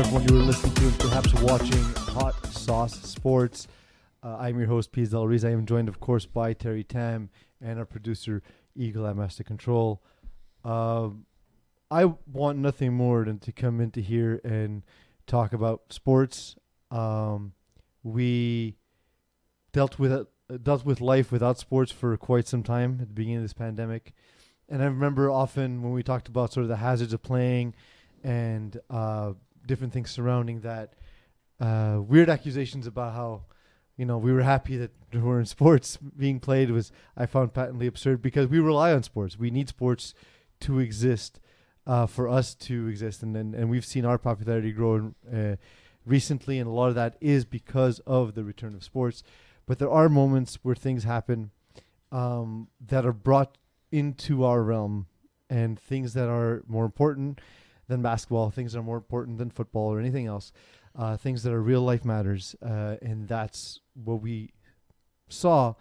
Everyone. You were listening to and perhaps watching Hot Sauce Sports. Uh, I'm your host, Piz Del Riz. I am joined, of course, by Terry Tam and our producer, Eagle at Master Control. Um, I want nothing more than to come into here and talk about sports. Um, we dealt with uh, dealt with life without sports for quite some time at the beginning of this pandemic, and I remember often when we talked about sort of the hazards of playing and uh, different things surrounding that. Uh, weird accusations about how, you know, we were happy that we were in sports being played was I found patently absurd because we rely on sports. We need sports to exist, uh, for us to exist, and, and and we've seen our popularity grow uh, recently, and a lot of that is because of the return of sports. But there are moments where things happen um, that are brought into our realm, and things that are more important than basketball, things that are more important than football or anything else, uh, things that are real life matters, uh, and that's what we saw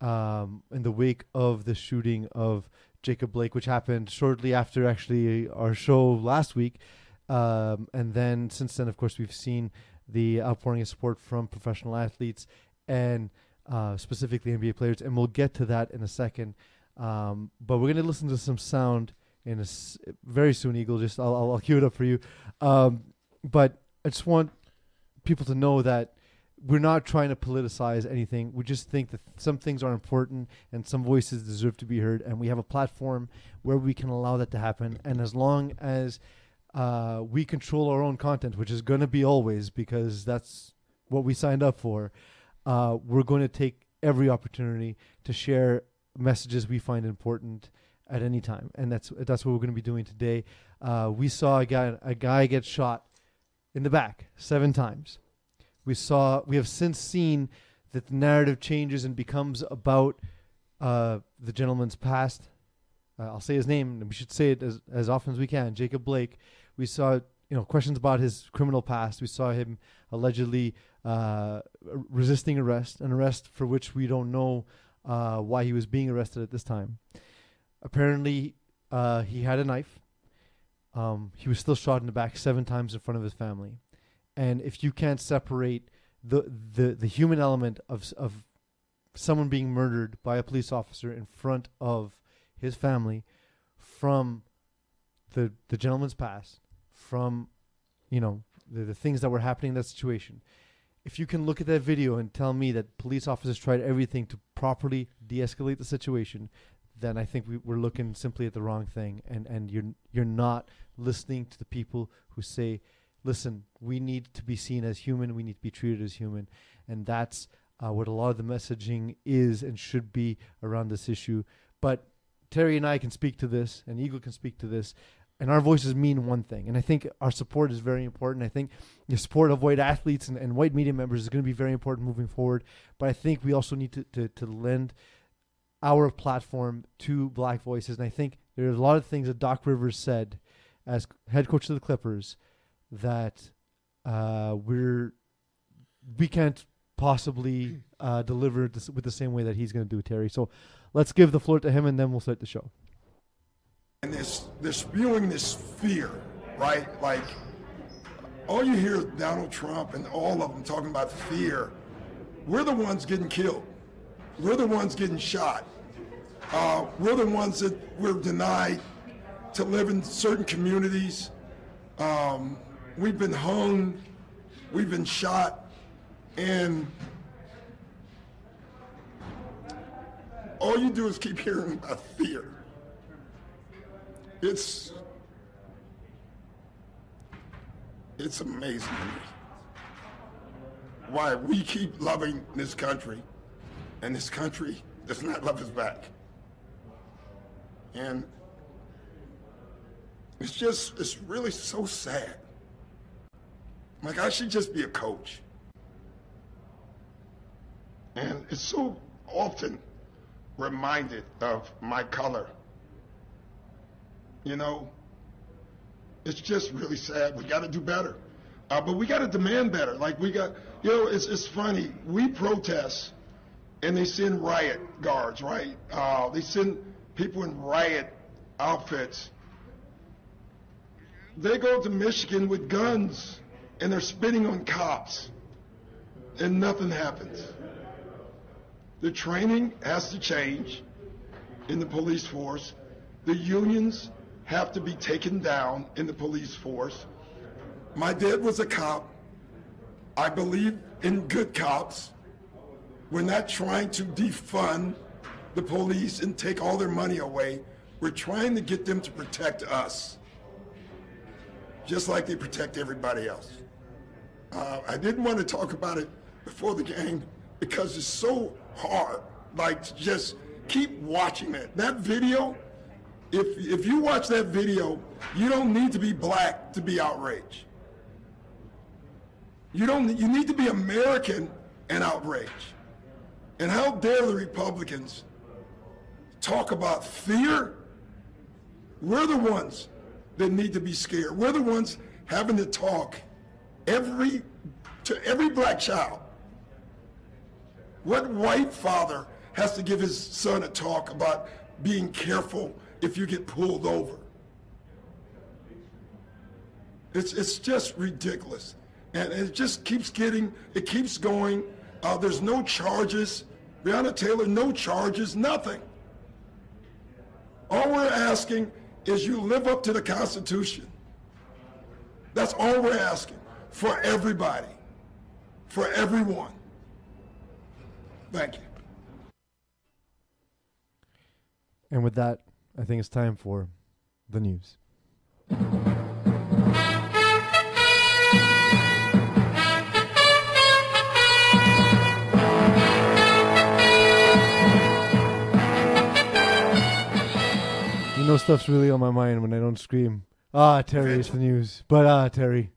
um, in the wake of the shooting of Jacob Blake, which happened shortly after actually our show last week, um, and then since then, of course, we've seen the outpouring of support from professional athletes and uh, specifically NBA players, and we'll get to that in a second. Um, but we're going to listen to some sound in a s- very soon, Eagle. Just I'll, I'll, I'll cue it up for you. Um, but I just want people to know that we're not trying to politicize anything. We just think that some things are important and some voices deserve to be heard, and we have a platform where we can allow that to happen. And as long as uh, we control our own content, which is going to be always because that's what we signed up for, uh, we're going to take every opportunity to share messages we find important at any time, and that's that's what we're going to be doing today. Uh, we saw a guy a guy get shot in the back seven times. We saw we have since seen that the narrative changes and becomes about uh, the gentleman's past. Uh, I'll say his name, we should say it as as often as we can. Jacob Blake. We saw you know questions about his criminal past. We saw him allegedly uh, resisting arrest, an arrest for which we don't know uh, why he was being arrested at this time. Apparently, uh, he had a knife. Um, he was still shot in the back seven times in front of his family, and if you can't separate the the, the human element of of someone being murdered by a police officer in front of his family from the the gentleman's past, from you know the, the things that were happening in that situation, if you can look at that video and tell me that police officers tried everything to properly de-escalate the situation, then I think we, we're looking simply at the wrong thing, and and you're you're not listening to the people who say, listen, we need to be seen as human, we need to be treated as human, and that's uh, what a lot of the messaging is and should be around this issue. But Terry and I can speak to this, and Eagle can speak to this, and our voices mean one thing. And I think our support is very important. I think the support of white athletes and, and white media members is going to be very important moving forward. But I think we also need to, to, to lend our platform to black voices. And I think there's a lot of things that Doc Rivers said as head coach of the Clippers that uh, we're we can't possibly uh, deliver this with the same way that he's going to do, Terry. So let's give the floor to him, and then we'll start the show. and this they're spewing this fear, right? Like all you hear Donald Trump and all of them talking about fear. We're the ones getting killed. We're the ones getting shot. Uh, we're the ones that we're denied to live in certain communities. Um, we've been hung. We've been shot, and all you do is keep hearing about fear. It's it's amazing to me why we keep loving this country and this country does not love us back. And it's just it's really so sad. Like I should just be a coach. And it's so often reminded of my color. You know, it's just really sad. We got to do better. Uh, but we got to demand better. Like we got, you know, it's, it's funny. We protest and they send riot guards, right? Uh, they send people in riot outfits. They go to Michigan with guns and they're spitting on cops and nothing happens. The training has to change in the police force. The unions have to be taken down in the police force. My dad was a cop. I believe in good cops. We're not trying to defund the police and take all their money away. We're trying to get them to protect us, just like they protect everybody else. Uh, I didn't want to talk about it before the game because it's so hard. Like to just keep watching it. That video, if if you watch that video, you don't need to be black to be outraged. You don't. You need to be American and outraged. And how dare the Republicans talk about fear? We're the ones that need to be scared. We're the ones having to talk every to every black child. What white father has to give his son a talk about being careful if you get pulled over? It's, it's just ridiculous. And it just keeps getting, it keeps going. Uh, there's no charges. Breonna Taylor, no charges, nothing. All we're asking is you live up to the Constitution. That's all we're asking for everybody, for everyone. Thank you. And with that, I think it's time for the news. Know stuff's really on my mind when I don't scream. Ah, Terry, it's the news. But ah, Terry,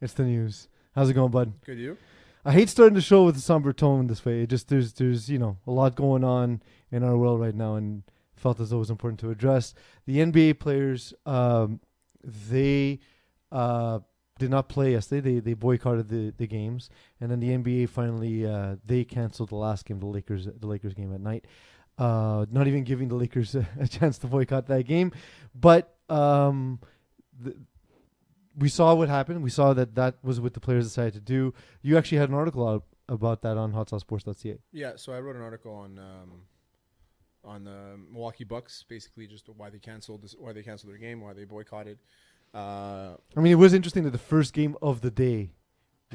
it's the news. How's it going, bud? Good, you? I hate starting the show with a somber tone this way. It just there's there's you know a lot going on in our world right now, and felt as though it was important to address the NBA players. Um, they uh, did not play yesterday. They they boycotted the, the games, and then the NBA finally uh, they canceled the last game, the Lakers the Lakers game at night. Uh, not even giving the Lakers a, a chance to boycott that game, but um, the, we saw what happened. We saw that that was what the players decided to do. You actually had an article out about that on hotsaucesports.ca. Yeah, so I wrote an article on um, on the Milwaukee Bucks, basically just why they canceled this, why they canceled their game, why they boycotted. Uh, I mean, it was interesting that the first game of the day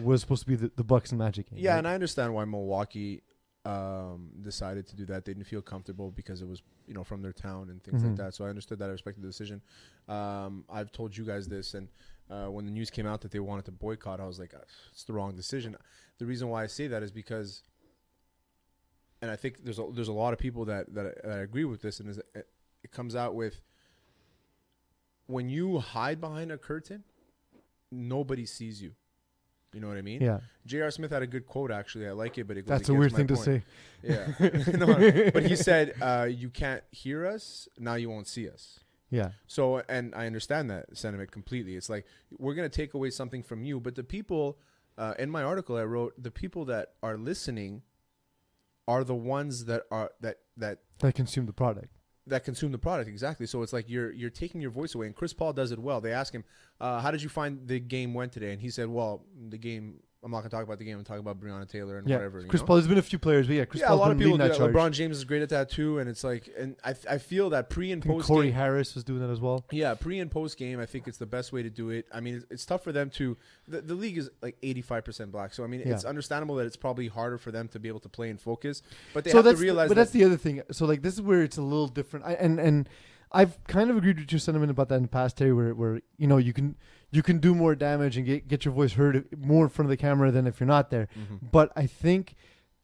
was supposed to be the, the Bucks and Magic game. yeah, right? and I understand why Milwaukee um, decided to do that. They didn't feel comfortable because it was you know from their town and things Mhm. like that. So I understood that. I respected the decision. Um, I've told you guys this, and uh, when the news came out that they wanted to boycott, I was like, "Ah, it's the wrong decision. The reason why I say that is because, and I think there's a, there's a lot of people that that, that agree with this, and is it, it comes out with when you hide behind a curtain, nobody sees you. You know what I mean? yeah, J.R. Smith had a good quote actually. I like it, but it goes to that's a weird thing to say. Yeah, no, but he said, uh, "You can't hear us now. You won't see us." Yeah, So, and I understand that sentiment completely. It's like we're gonna take away something from you, but the people uh, in my article I wrote, the people that are listening are the ones that are that that that consume the product. That consume the product exactly. So it's like you're you're taking your voice away. And Chris Paul does it well. They ask him, uh, "How did you find the game went today?" And he said, "Well, the game. I'm not gonna talk about the game. I'm talking about Breonna Taylor and Yeah, whatever." Chris know? Paul. There's been a few players, but yeah, Chris yeah, Paul's a lot of people do that charge. LeBron James is great at that too, and it's like, and I I feel that pre and post Corey game, Harris was doing that as well. yeah, pre and post game, I think it's the best way to do it. I mean, it's, it's tough for them to. The, the league is like 85 percent black, so I mean, it's understandable that it's probably harder for them to be able to play and focus. But they so have that's to realize but that that's the other thing. So like this is where it's a little different. I, and and I've kind of agreed with your sentiment about that in the past, Terry. Where where you know you can you can do more damage and get get your voice heard more in front of the camera than if you're not there. Mhm. But I think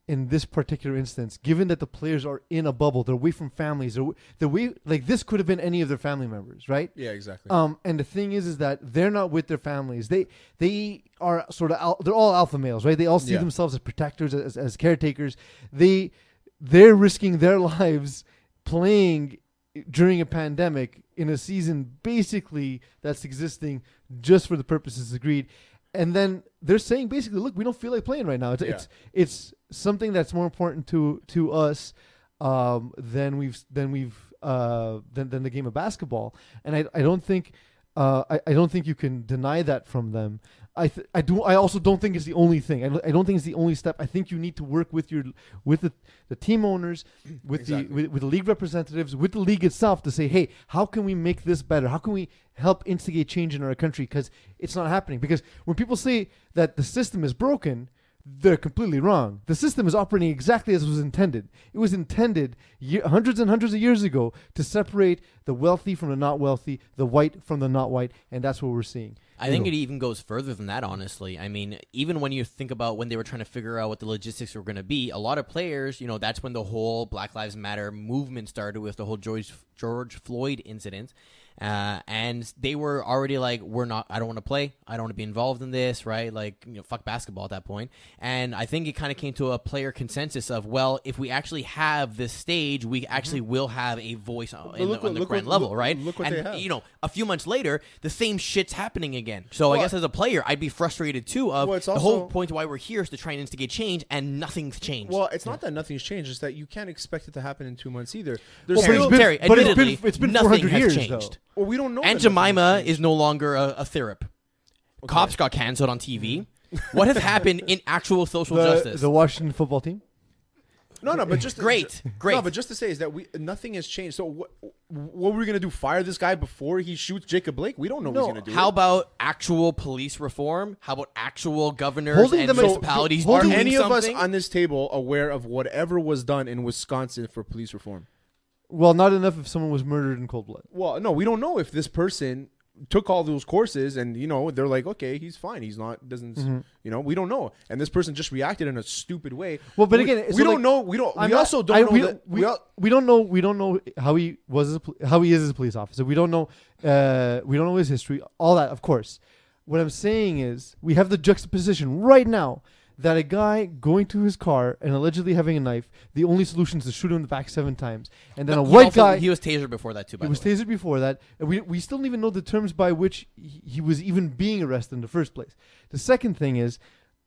in this particular instance, given that the players are in a bubble, they're away from families, they're, they're away, like this could have been any of their family members, right? Yeah, exactly. Um, and the thing is, is that they're not with their families. They they are sort of al- they're all alpha males, right? They all see Yeah. themselves as protectors, as, as caretakers. They they're risking their lives playing during a pandemic in a season basically that's existing just for the purposes agreed. And then they're saying basically, look, we don't feel like playing right now. It's Yeah. it's it's something that's more important to to us um, than we've than we've uh, than than the game of basketball. And I I don't think Uh, I, I don't think you can deny that from them. I th- I do I also don't think it's the only thing. I, don't- I don't think it's the only step. I think you need to work with your with the, the team owners, with Exactly. the with, with the league representatives, with the league itself to say, hey, how can we make this better? How can we help instigate change in our country? Because it's not happening. Because when people say that the system is broken, they're completely wrong. The system is operating exactly as it was intended. It was intended ye- hundreds and hundreds of years ago to separate the wealthy from the not wealthy, the white from the not white, and that's what we're seeing. I think it even goes further than that, honestly. I mean, even when you think about when they were trying to figure out what the logistics were going to be, a lot of players, you know, that's when the whole Black Lives Matter movement started with the whole George George Floyd incident. Uh, and they were already like, we're not, I don't want to play. I don't want to be involved in this, right? Like, you know, fuck basketball at that point. And I think it kind of came to a player consensus of, well, if we actually have this stage, we actually will have a voice on, in look the, on the grand what- level, look- right? look what and, they have. you know, a few months later, the same shit's happening again. So I guess as a player, I'd be frustrated too. Of Well, it's the whole point why we're here is to try and instigate change, and nothing's changed. Well, it's not that nothing's changed; it's that you can't expect it to happen in two months either. Well, There's but still, it's been- Terry, but it's been- it's been nothing 400 has years, changed. though. Well, we don't know. Aunt that Jemima is no longer a, a therap. Cops got canceled on TV. Mm-hmm. what has happened in actual social The, justice? the Washington football team. No, no, but just Great, ju- great. No, but just to say is that we nothing has changed. So what? What were we gonna do? Fire this guy before he shoots Jacob Blake? We don't know No, what he's gonna do. How about actual police reform? How about actual governors Holding and them- municipalities Are doing any of us on this table aware of whatever was done in Wisconsin for police reform? Well, not enough if someone was murdered in cold blood. Well, no, we don't know if this person took all those courses and you know they're like, okay, he's fine. He's not doesn't Mm-hmm. you know we don't know. And this person just reacted in a stupid way. Well, but We- again, we, so, don't like, know. We don't. I'm we not- also don't I- know we, that we, we al- we don't know we don't know how he was as a, how he is as a police officer. We don't know uh, we don't know his history. All that, of course. What I'm saying is we have the juxtaposition right now that a guy going to his car and allegedly having a knife, the only solution is to shoot him in the back seven times, and then No, a he white also- guy. He was tasered before that too. By He was way. tasered before that. And we, we still don't even know the terms by which he, he was even being arrested in the first place. The second thing is,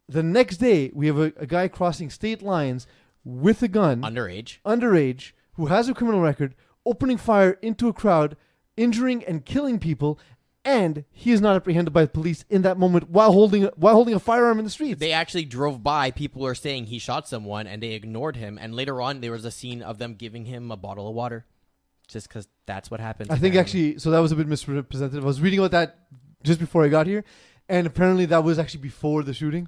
the next day we have a, a guy crossing state lines with a gun, underage. underage, who has a criminal record, opening fire into a crowd, injuring and killing people, and he is not apprehended by the police in that moment while holding a, while holding a firearm in the streets. They actually drove by. People are saying he shot someone, and they ignored him. And later on, there was a scene of them giving him a bottle of water, just because that's what happened. I think actually, so that was a bit misrepresented. I was reading about that just before I got here, and apparently that was actually before the shooting,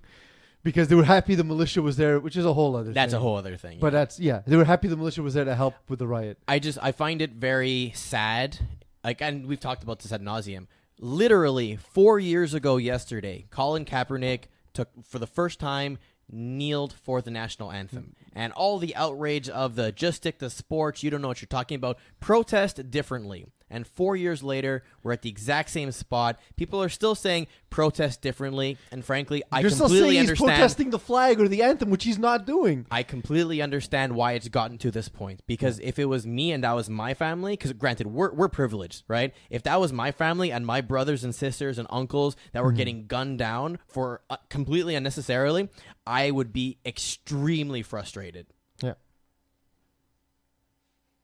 because they were happy the militia was there, which is a whole other. Thing. That's thing. a whole other thing. But yeah. that's yeah, they were happy the militia was there to help with the riot. I just I find it very sad. Like, and we've talked about this ad nauseum. Literally four years ago yesterday, Colin Kaepernick took for the first time kneeled for the national anthem, and all the outrage of the just stick to sports. You don't know what you're talking about. Protest differently. And four years later, we're at the exact same spot. People are still saying protest differently, and frankly, I You're still completely saying he's understand. protesting the flag or the anthem, which he's not doing. I completely understand why it's gotten to this point because if it was me and that was my family, because granted we're we're privileged, right? If that was my family and my brothers and sisters and uncles that were getting gunned down for uh, completely unnecessarily, I would be extremely frustrated. Yeah.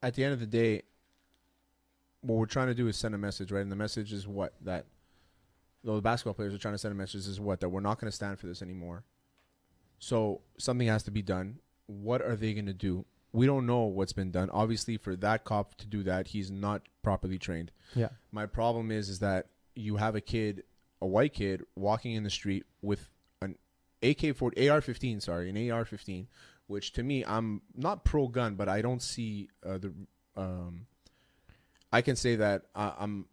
at the end of the day, what we're trying to do is send a message, right? And the message is what that the basketball players are trying to send a message is what that we're not going to stand for this anymore. So something has to be done. What are they going to do? We don't know what's been done. Obviously, for that cop to do that, he's not properly trained. Yeah. My problem is is that you have a kid, a white kid, walking in the street with an AK forty AR fifteen, sorry, an AR fifteen, which to me I'm not pro gun, but I don't see uh, the um. I can say that I, I'm,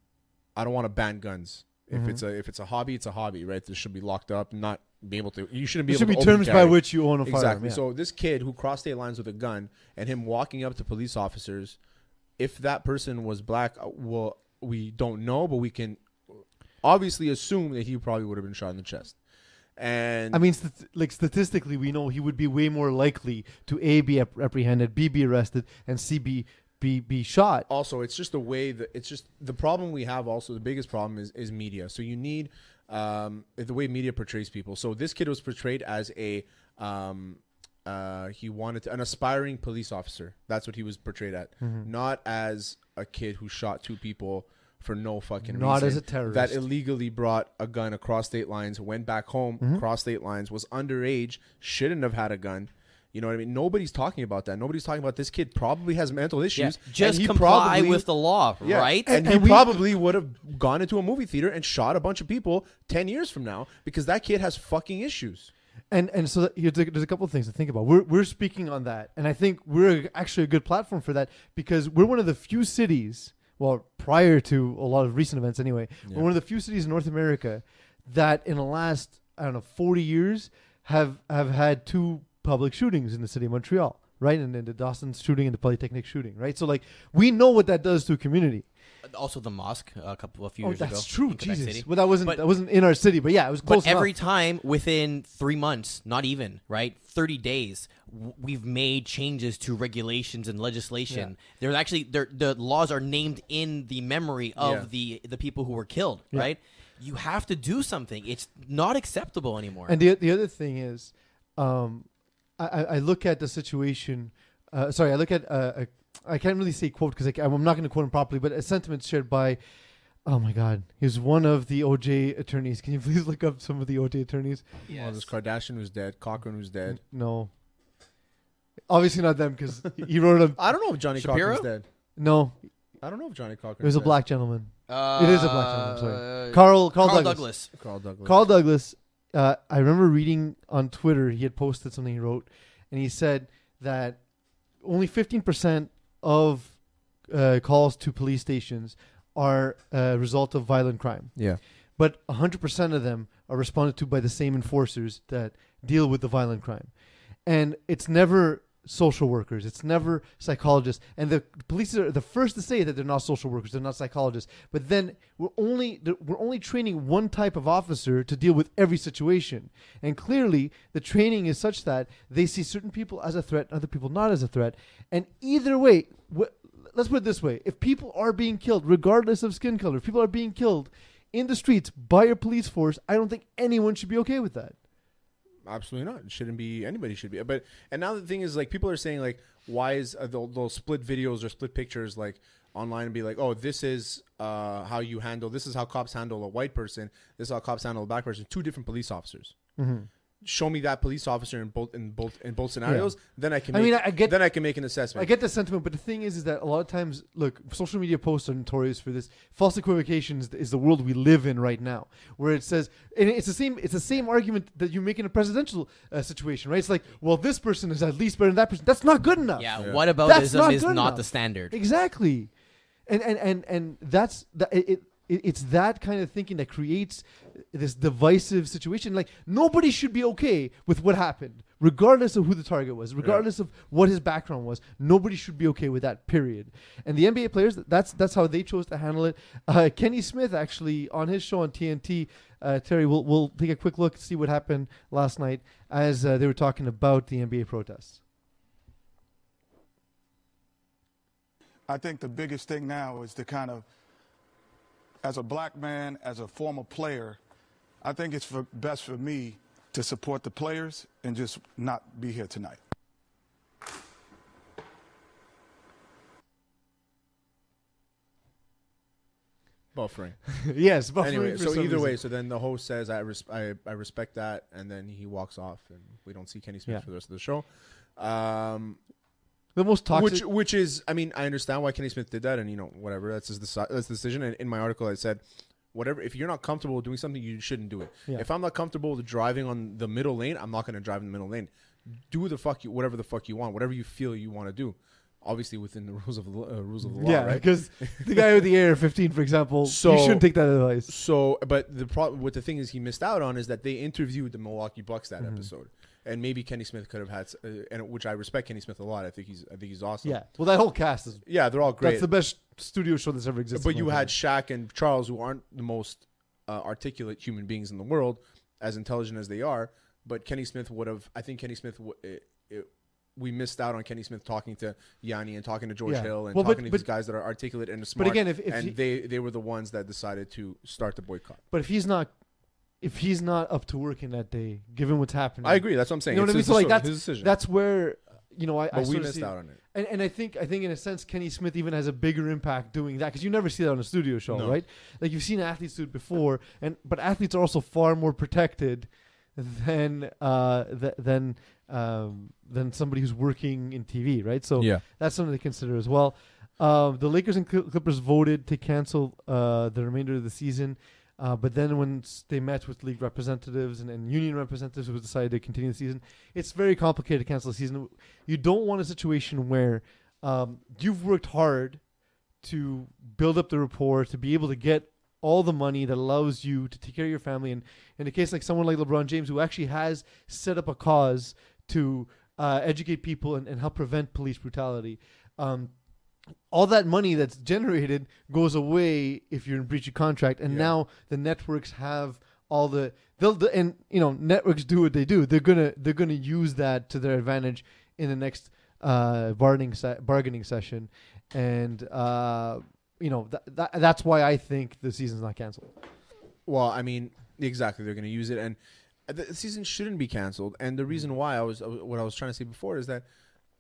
I don't want to ban guns. If Mhm. it's a if it's a hobby, it's a hobby, right? This should be locked up, not be able to. You shouldn't be There should able be to terms by which you own a firearm. Exactly. yeah. So this kid who crossed state lines with a gun and him walking up to police officers, if that person was black, uh, well, we don't know, but we can obviously assume that he probably would have been shot in the chest. And I mean, stat- like statistically, we know he would be way more likely to a be ap- apprehended, b be arrested, and c be be be shot. also it's just the way that it's just the problem we have also the biggest problem is is media so you need um the way media portrays people so this kid was portrayed as a um uh he wanted to, an aspiring police officer that's what he was portrayed at not as a kid who shot two people for no fucking reason. Not reason. as a terrorist. That illegally brought a gun across state lines, went back home Mm-hmm. across state lines, was underage, shouldn't have had a gun. You know what I mean? Nobody's talking about that. Nobody's talking about this kid probably has mental Yeah, issues. just and he comply probably- with the law, yeah, right? And, And- he we- probably would have gone into a movie theater and shot a bunch of people 10 years from now because that kid has fucking issues. And and so that, here's a, there's a couple of things to think about. We're we're speaking on that, and I think we're actually a good platform for that because we're one of the few cities. Well, prior to a lot of recent events, anyway, we're one of the few cities in North America that in the last I don't know 40 years have have had two public shootings in the city of Montreal, right? And then the Dawson shooting and the Polytechnic shooting, right? So like we know what that does to a community. also, the mosque a couple a few Oh, years that's ago. That's true. Jesus, City. well that wasn't But- that wasn't in our city, but yeah, it was close But every time within three months, not even right, thirty days, we've made changes to regulations and legislation. There's actually there, the laws are named in the memory of Yeah. the the people who were killed. Yeah. Right, you have to do something. It's not acceptable anymore. And the the other thing is, um, I, I I look at the situation. Uh, sorry, I look at uh, a, I can't really say quote because I'm not going to quote him properly, but a sentiment shared by. Oh my God, he's one of the OJ attorneys. Can you please look up some of the OJ attorneys? Well, there's Kardashian was dead, Cochran was dead. No, obviously not them because he wrote them. I don't know if Johnny Shapiro? Cochran's dead. No, I don't know if Johnnie Cochran. it was a black gentleman. Uh, It is a black gentleman, I'm sorry. Carl Carl, Carl Douglas. Douglas. Carl Douglas. Carl Douglas, uh, I remember reading on Twitter, he had posted something he wrote, and he said that only 15% of uh, calls to police stations are a result of violent crime, Yeah. but 100% of them are responded to by the same enforcers that deal with the violent crime. And it's never social workers, it's never psychologists. And the police are the first to say that they're not social workers, they're not psychologists. But then we're only we're only training one type of officer to deal with every situation. And clearly, the training is such that they see certain people as a threat, other people not as a threat. And either way, wh- let's put it this way: if people are being killed, regardless of skin color, if people are being killed in the streets by your police force, I don't think anyone should be okay with that. Absolutely not. It shouldn't be. Anybody should be. But and now the thing is, like, people are saying, like, why is uh, they'll, they'll split videos or split pictures, like online, and be like, oh, this is uh, how you handle. This is how cops handle a white person. This is how cops handle a black person. Two different police officers. Mm-hmm. Show me that police officer in both in both in both scenarios. Then I can. I mean, I- I get- Then I can make an assessment. I get the sentiment, but the thing is, is that a lot of times, look, social media posts are notorious for this. False equivocation is, is the world we live in right now, where it says, and it's the same, it's the same argument that you make in a presidential uh, situation, right? It's like, well, this person is at least better than that person. That's not good enough. Yeah, Yeah. what about That's not is not enough. the standard. Exactly, and and and and that's that. It, it it's that kind of thinking that creates this divisive situation. Like nobody should be okay with what happened, regardless of who the target was, regardless of what his background was. Nobody should be okay with that. Period. And the NBA players, that's that's how they chose to handle it. Uh, Kenny Smith actually on his show on TNT. Uh, Terry, we'll we'll take a quick look to see what happened last night as uh, they were talking about the NBA protests. I think the biggest thing now is to kind of, as a black man, as a former player, I think it's for, best for me to support the players and just not be here tonight. buffering. yes, buffering anyway, so some either way, so then the host says, I, res- I I respect that, and then he walks off, and we don't see Kenny Smith Yeah. for the rest of the show. Um, the most toxic. which which is, I mean, I understand why Kenny Smith did that, and you know, whatever. That's his deci- that's the decision. And in my article, I said, whatever. If you're not comfortable doing something, you shouldn't do it. Yeah. If I'm not comfortable with driving on the middle lane, I'm not going to drive in the middle lane. Do the fuck you, whatever the fuck you want, whatever you feel you want to do. Obviously, within the rules of the uh, rules of the law, yeah, right? because the guy with the AR-15, for example, So- you shouldn't take that advice. So, but the problem, what the thing is, he missed out on is that they interviewed the Milwaukee Bucks that Mm-hmm. episode, and maybe Kenny Smith could have had, uh, and which I respect Kenny Smith a lot. I think he's, I think he's awesome. Yeah, well, that whole cast is yeah, they're all great. that's the best studio show that's ever existed. but you had. Shaq and Charles, who aren't the most uh, articulate human beings in the world, as intelligent as they are. But Kenny Smith would have. I think Kenny Smith. w- It, it, we missed out on Kenny Smith talking to Yanni and talking to George Yeah. Hill and Well, but- talking to but- these guys that are articulate and smart. But again, if- if and he- they they were the ones that decided to start the boycott. But if he's not, if he's not up to working that day, given what's happening, I agree. That's what I'm saying. You know what I mean? So like that's that's where you know, I, I But we missed see- out on it. And, and I think I think in a sense Kenny Smith even has a bigger impact doing that because you never see that on a studio show, No. right? Like you've seen athletes do it before, and but athletes are also far more protected than uh th- than um than somebody who's working in TV, right? So yeah. that's something to consider as well. Um, the Lakers and Clippers voted to cancel uh, the remainder of the season, uh, but then when they met with league representatives and, and union representatives who decided to continue the season, it's very complicated to cancel the season. You don't want a situation where um, you've worked hard to build up the rapport, to be able to get all the money that allows you to take care of your family. And in a case like someone like LeBron James, who actually has set up a cause to uh, educate people and, and help prevent police brutality, um, all that money that's generated goes away if you're in breach of contract. And Yeah. now the networks have all the they'll the, and you know networks do what they do. They're gonna they're gonna use that to their advantage in the next uh, bargaining se- bargaining session, and uh, you know th- that that's why I think the season's not canceled. Well, I mean, exactly. They're going to use it, and the season shouldn't be canceled. And the reason why I was what I was trying to say before is that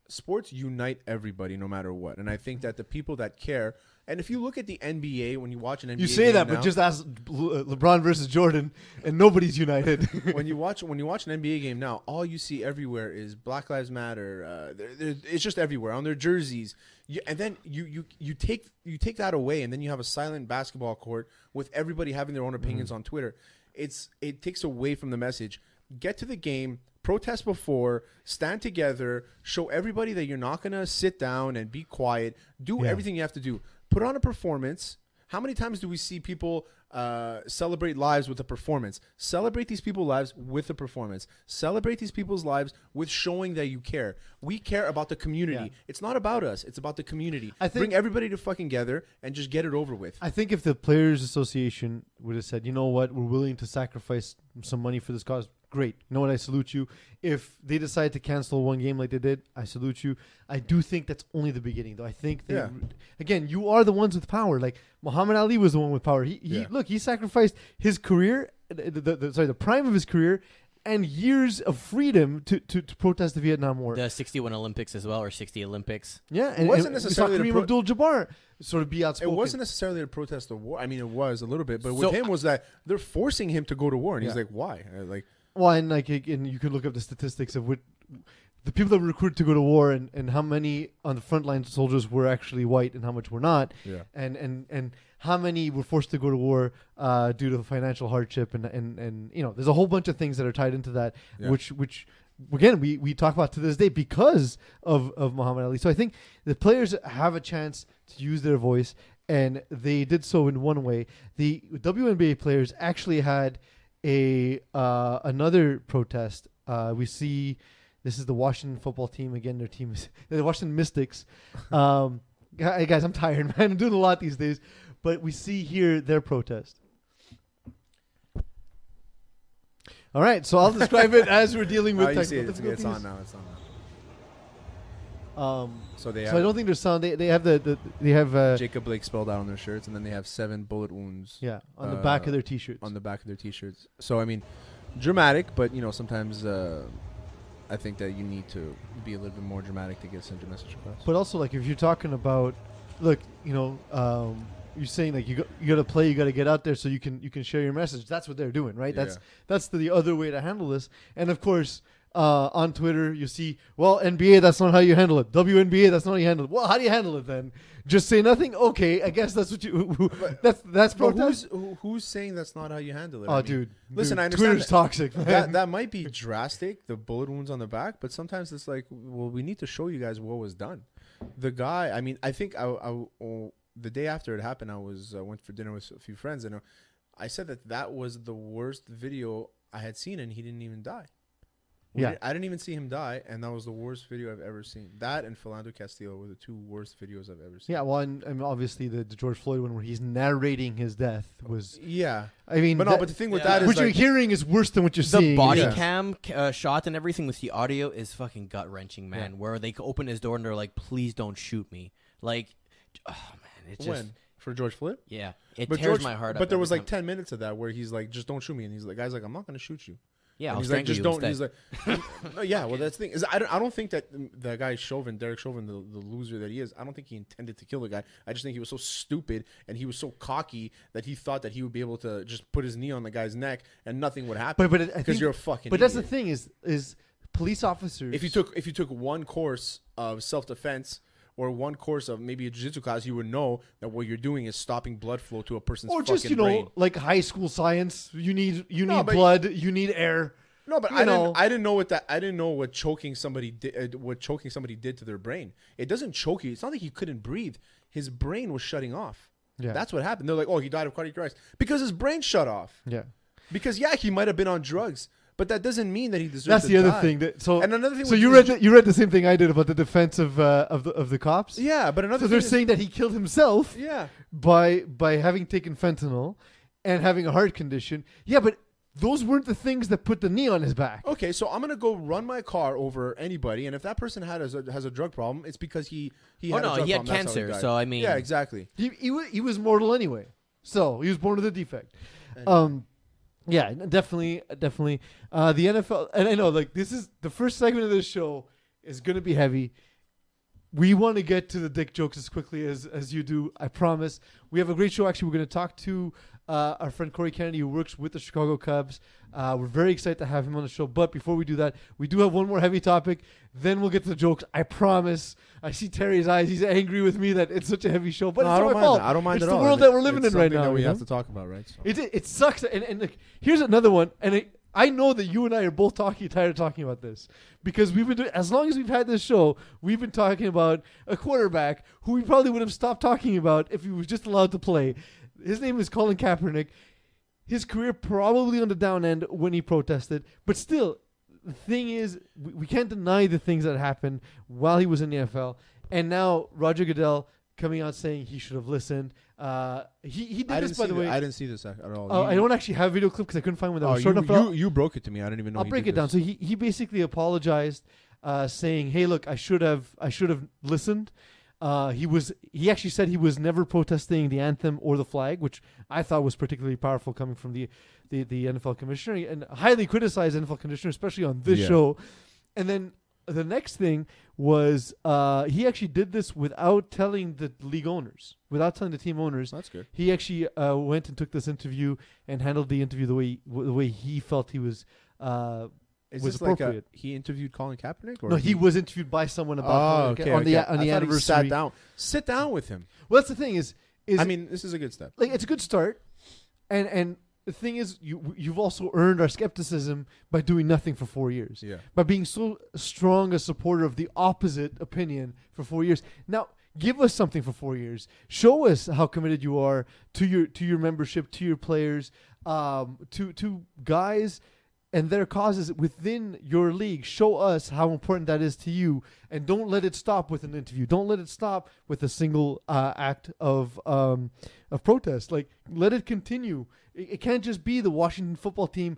sports unite everybody, no matter what. And I think that the people that care, and if you look at the NBA, when you watch an NBA, You say that, now- but just ask Le- LeBron versus Jordan, and nobody's united. when you watch when you watch an NBA game now, all you see everywhere is Black Lives Matter. Uh, there- there- it's just everywhere on their jerseys. You, and then you, you you take you take that away, and then you have a silent basketball court with everybody having their own opinions on Twitter. It's it takes away from the message. Get to the game, protest before, stand together, show everybody that you're not gonna sit down and be quiet. Do Yeah. everything you have to do. Put on a performance. How many times do we see people uh, celebrate lives with a performance? Celebrate these people's lives with a performance. Celebrate these people's lives with showing that you care. We care about the community. Yeah. It's not about us. It's about the community. I think- Bring everybody to fucking together and just get it over with. I think if the Players Association would have said, you know what, we're willing to sacrifice some money for this cause, great. You know what, I salute you. If they decide to cancel one game like they did, I salute you. I do think that's only the beginning, though. I think, they, Yeah. again, you are the ones with power. Like Muhammad Ali was the one with power. He, he Yeah. look, he sacrificed his career, the, the, the, sorry, the prime of his career, and years of freedom to, to, to protest the Vietnam War. The 61 Olympics as well, or 60 Olympics. yeah, and, wasn't and necessarily we to saw pro- Abdul-Jabbar sort of be outspoken. It wasn't necessarily to protest the war. I mean, it was a little bit, but with him was that they're forcing him to go to war, and he's like, "Why?" Uh, Like, Well, and like, and you could look up the statistics of what the people that were recruited to go to war, and, and how many on the front line soldiers were actually white, and how much were not, yeah, and and and how many were forced to go to war uh, due to financial hardship, and and and you know, there's a whole bunch of things that are tied into that, Yeah. which which. Again, we, we talk about to this day because of, of Muhammad Ali. So I think the players have a chance to use their voice, and they did so in one way. The WNBA players actually had a uh, another protest. Uh, we see this is the Washington football team again. Their team is the Washington Mystics. Um, hey guys, I'm tired, man. I'm doing a lot these days, but we see here their protest. All right, so I'll describe it as we're dealing with oh, you see it. It's, it's on now. It's on now. Um, So they so I don't think there's sound. They they have the, the they have uh, Jacob Blake spelled out on their shirts, and then they have seven bullet wounds yeah on the back uh, of their t-shirts. on the back of their t-shirts. So I mean, dramatic, but you know sometimes uh, I think that you need to be a little bit more dramatic to get send a message across. But also, like, if you're talking about, look, you know, um, you're saying like you got, you got to play, you got to get out there so you can you can share your message. That's what they're doing, right? Yeah. That's that's the other way to handle this. And of course, uh, on Twitter, you see, well, NBA, that's not how you handle it. WNBA, that's not how you handle it. Well, how do you handle it then? Just say nothing. Okay, I guess that's what you. that's that's But protest. who's who's saying that's not how you handle it? Oh, I mean, dude. listen, dude, I understand Twitter's that- toxic. Man. that that might be drastic, the bullet wounds on the back, but sometimes it's like, well, we need to show you guys what was done. The guy, I mean, I think I, I oh, the day after it happened, I was uh, went for dinner with a few friends, and uh, I said that that was the worst video I had seen, and he didn't even die. We Yeah. didn't- I didn't even see him die, and that was the worst video I've ever seen. That and Philando Castillo were the two worst videos I've ever seen. yeah, well, and, and obviously the, the George Floyd one where he's narrating his death was. yeah, I mean, but no, but the thing with Yeah. that is what you're hearing is worse than what you're The seeing. The body Yeah. cam uh, shot and everything with the audio is fucking gut wrenching, man. Where they open his door and they're like, "Please don't shoot me." Like, oh man, it just when for George Floyd. yeah, it But tears George, my heart. But up there every was like time. ten minutes of that where he's like, "Just don't shoot me," and he's like, "Guys, like, I'm not gonna shoot you." Yeah, And I'll he's like, just don't. you He's like, no, yeah. Well, that's the thing is, I don't, I don't think that the guy Chauvin, Derek Chauvin, the, the loser that he is, I don't think he intended to kill the guy. I just think he was so stupid and he was so cocky that he thought that he would be able to just put his knee on the guy's neck and nothing would happen. But but because you're a fucking. But that's the thing is is police officers. If you took if you took one course of self defense or one course of maybe a jiu-jitsu class, you would know that what you're doing is stopping blood flow to a person's or fucking just you know brain. like high school science, you need you No, need blood, you need air. No, but you I know. didn't. I didn't know what that. I didn't know what choking somebody did. Uh, what choking somebody did to their brain. It doesn't choke you. It's not like he couldn't breathe. His brain was shutting off. Yeah. that's what happened. They're like, oh, he died of cardiac arrest because his brain shut off. Yeah. Because yeah, he might have been on drugs, but that doesn't mean that he deserves. That's to the other die. thing that so And another thing So you read the, you read the same thing I did about the defense of uh, of the of the cops. Yeah, but another. So they're is- saying that he killed himself Yeah, by by having taken fentanyl and having a heart condition. Yeah, but those weren't the things that put the knee on his back. Okay, so I'm gonna go run my car over anybody, and if that person had a, has a drug problem, it's because he he Oh, had a no, drug he had problem. That's cancer, died. so, I mean- yeah, exactly. He he, wa- he was mortal anyway. So he was born with a defect. Um, yeah, definitely, definitely. Uh, the NFL, and I know like this is the first segment of this show is going to be heavy. We want to get to the dick jokes as quickly as as you do. I promise. We have a great show. Actually, we're going to talk to uh, our friend Corey Kennedy, who works with the Chicago Cubs. Uh, we're very excited to have him on the show. But before we do that, we do have one more heavy topic. Then we'll get to the jokes. I promise. I see Terry's eyes. He's angry with me that it's such a heavy show. But No, it's I don't my mind fault. that. I don't mind it's at the all. world It- that we're living in right now. That we you have to talk about, right? So. It it sucks, and and here's another one, and it, I know that you and I are both talking tired of talking about this because we've been doing as long as we've had this show, we've been talking about a quarterback who we probably would have stopped talking about if he was just allowed to play. His name is Colin Kaepernick. His career probably on the down end when he protested, but still, the thing is, we, we can't deny the things that happened while he was in the NFL, and now Roger Goodell coming out saying he should have listened. Uh, he he did I this by the way. I didn't see this at all. Oh, You- I don't actually have a video clip because I couldn't find one that Oh, was short you, enough. I'll- you, you broke it to me. I didn't even know. I'll break it down. So he, he basically apologized, uh, saying, "Hey, look, I should have I should have listened." Uh, he was he actually said he was never protesting the anthem or the flag, which I thought was particularly powerful coming from the the, the NFL commissioner and highly criticized NFL commissioner, especially on this Yeah. show. And then the next thing was uh, he actually did this without telling the league owners, without telling the team owners. That's good. He actually uh, went and took this interview and handled the interview the way the way he felt he was. Uh, Is was this like a, appropriate. he interviewed Colin Kaepernick? Or no, he was interviewed by someone about Oh, Colin okay. Ka- on the okay. on the he anniversary. sat down. Sit down with him. Well, that's the thing is is I mean, this is a good step. like it's a good start, and and the thing is you you've also earned our skepticism by doing nothing for four years. Yeah. by being so strong a supporter of the opposite opinion for four years. Now, give us something for four years. Show us how committed you are to your to your membership, to your players, um, to to guys and their causes within your league. Show us how important that is to you, and don't let it stop with an interview. Don't let it stop with a single uh, act of um, of protest. Like let it continue. It, it can't just be the Washington football team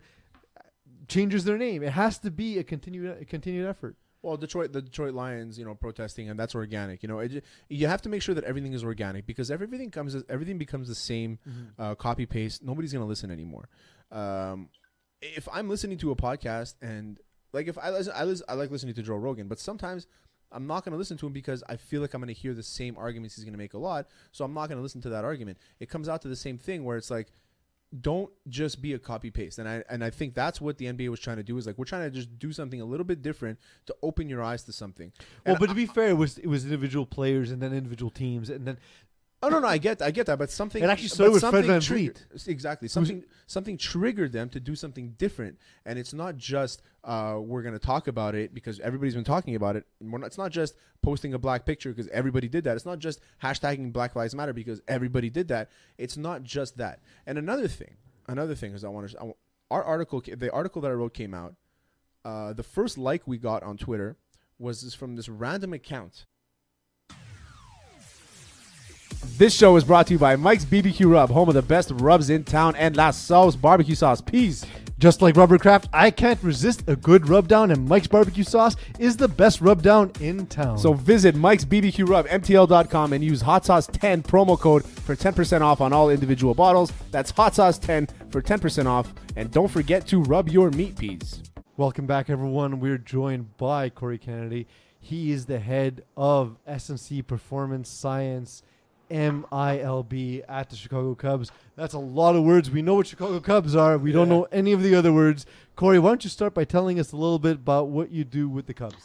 changes their name. It has to be a continued a continued effort. Well, Detroit, the Detroit Lions, you know, protesting, and that's organic. You know, it, you have to make sure that everything is organic because everything comes, everything becomes the same, uh, copy paste. Nobody's gonna listen anymore. Um, if I'm listening to a podcast and like if I listen, I listen, I like listening to Joe Rogan, but sometimes I'm not gonna listen to him because I feel like I'm gonna hear the same arguments he's gonna make a lot. So I'm not gonna listen to that argument. It comes out to the same thing where it's like don't just be a copy paste and i and i think that's what the nba was trying to do is like we're trying to just do something a little bit different to open your eyes to something Well, but to be fair, it was it was individual players and then individual teams, and then Oh no, no, I get, I get that, but something. It actually started with Fred something Van triggered- Exactly, something, something triggered them to do something different, and it's not just uh, we're going to talk about it because everybody's been talking about it. We're not, it's not just posting a black picture because everybody did that. It's not just hashtagging Black Lives Matter because everybody did that. It's not just that. And another thing, another thing is I want to, our article, the article that I wrote came out. Uh, the first like we got on Twitter was this from this random account. This show is brought to you by Mike's BBQ Rub, home of the best rubs in town and La Sauce barbecue sauce. Peas. Just like Robert Kraft, I can't resist a good rub down, and Mike's barbecue sauce is the best rub down in town. So visit Mike's BBQ Rub, MTL.com, and use Hot Sauce 10 promo code for 10% off on all individual bottles. That's Hot Sauce 10 for 10% off. And don't forget to rub your meat peas. Welcome back, everyone. We're joined by Corey Kennedy. He is the head of SMC Performance Science, MILB, at the Chicago Cubs. That's a lot of words. We know what Chicago Cubs are. We don't know any of the other words. Corey, why don't you start by telling us a little bit about what you do with the Cubs?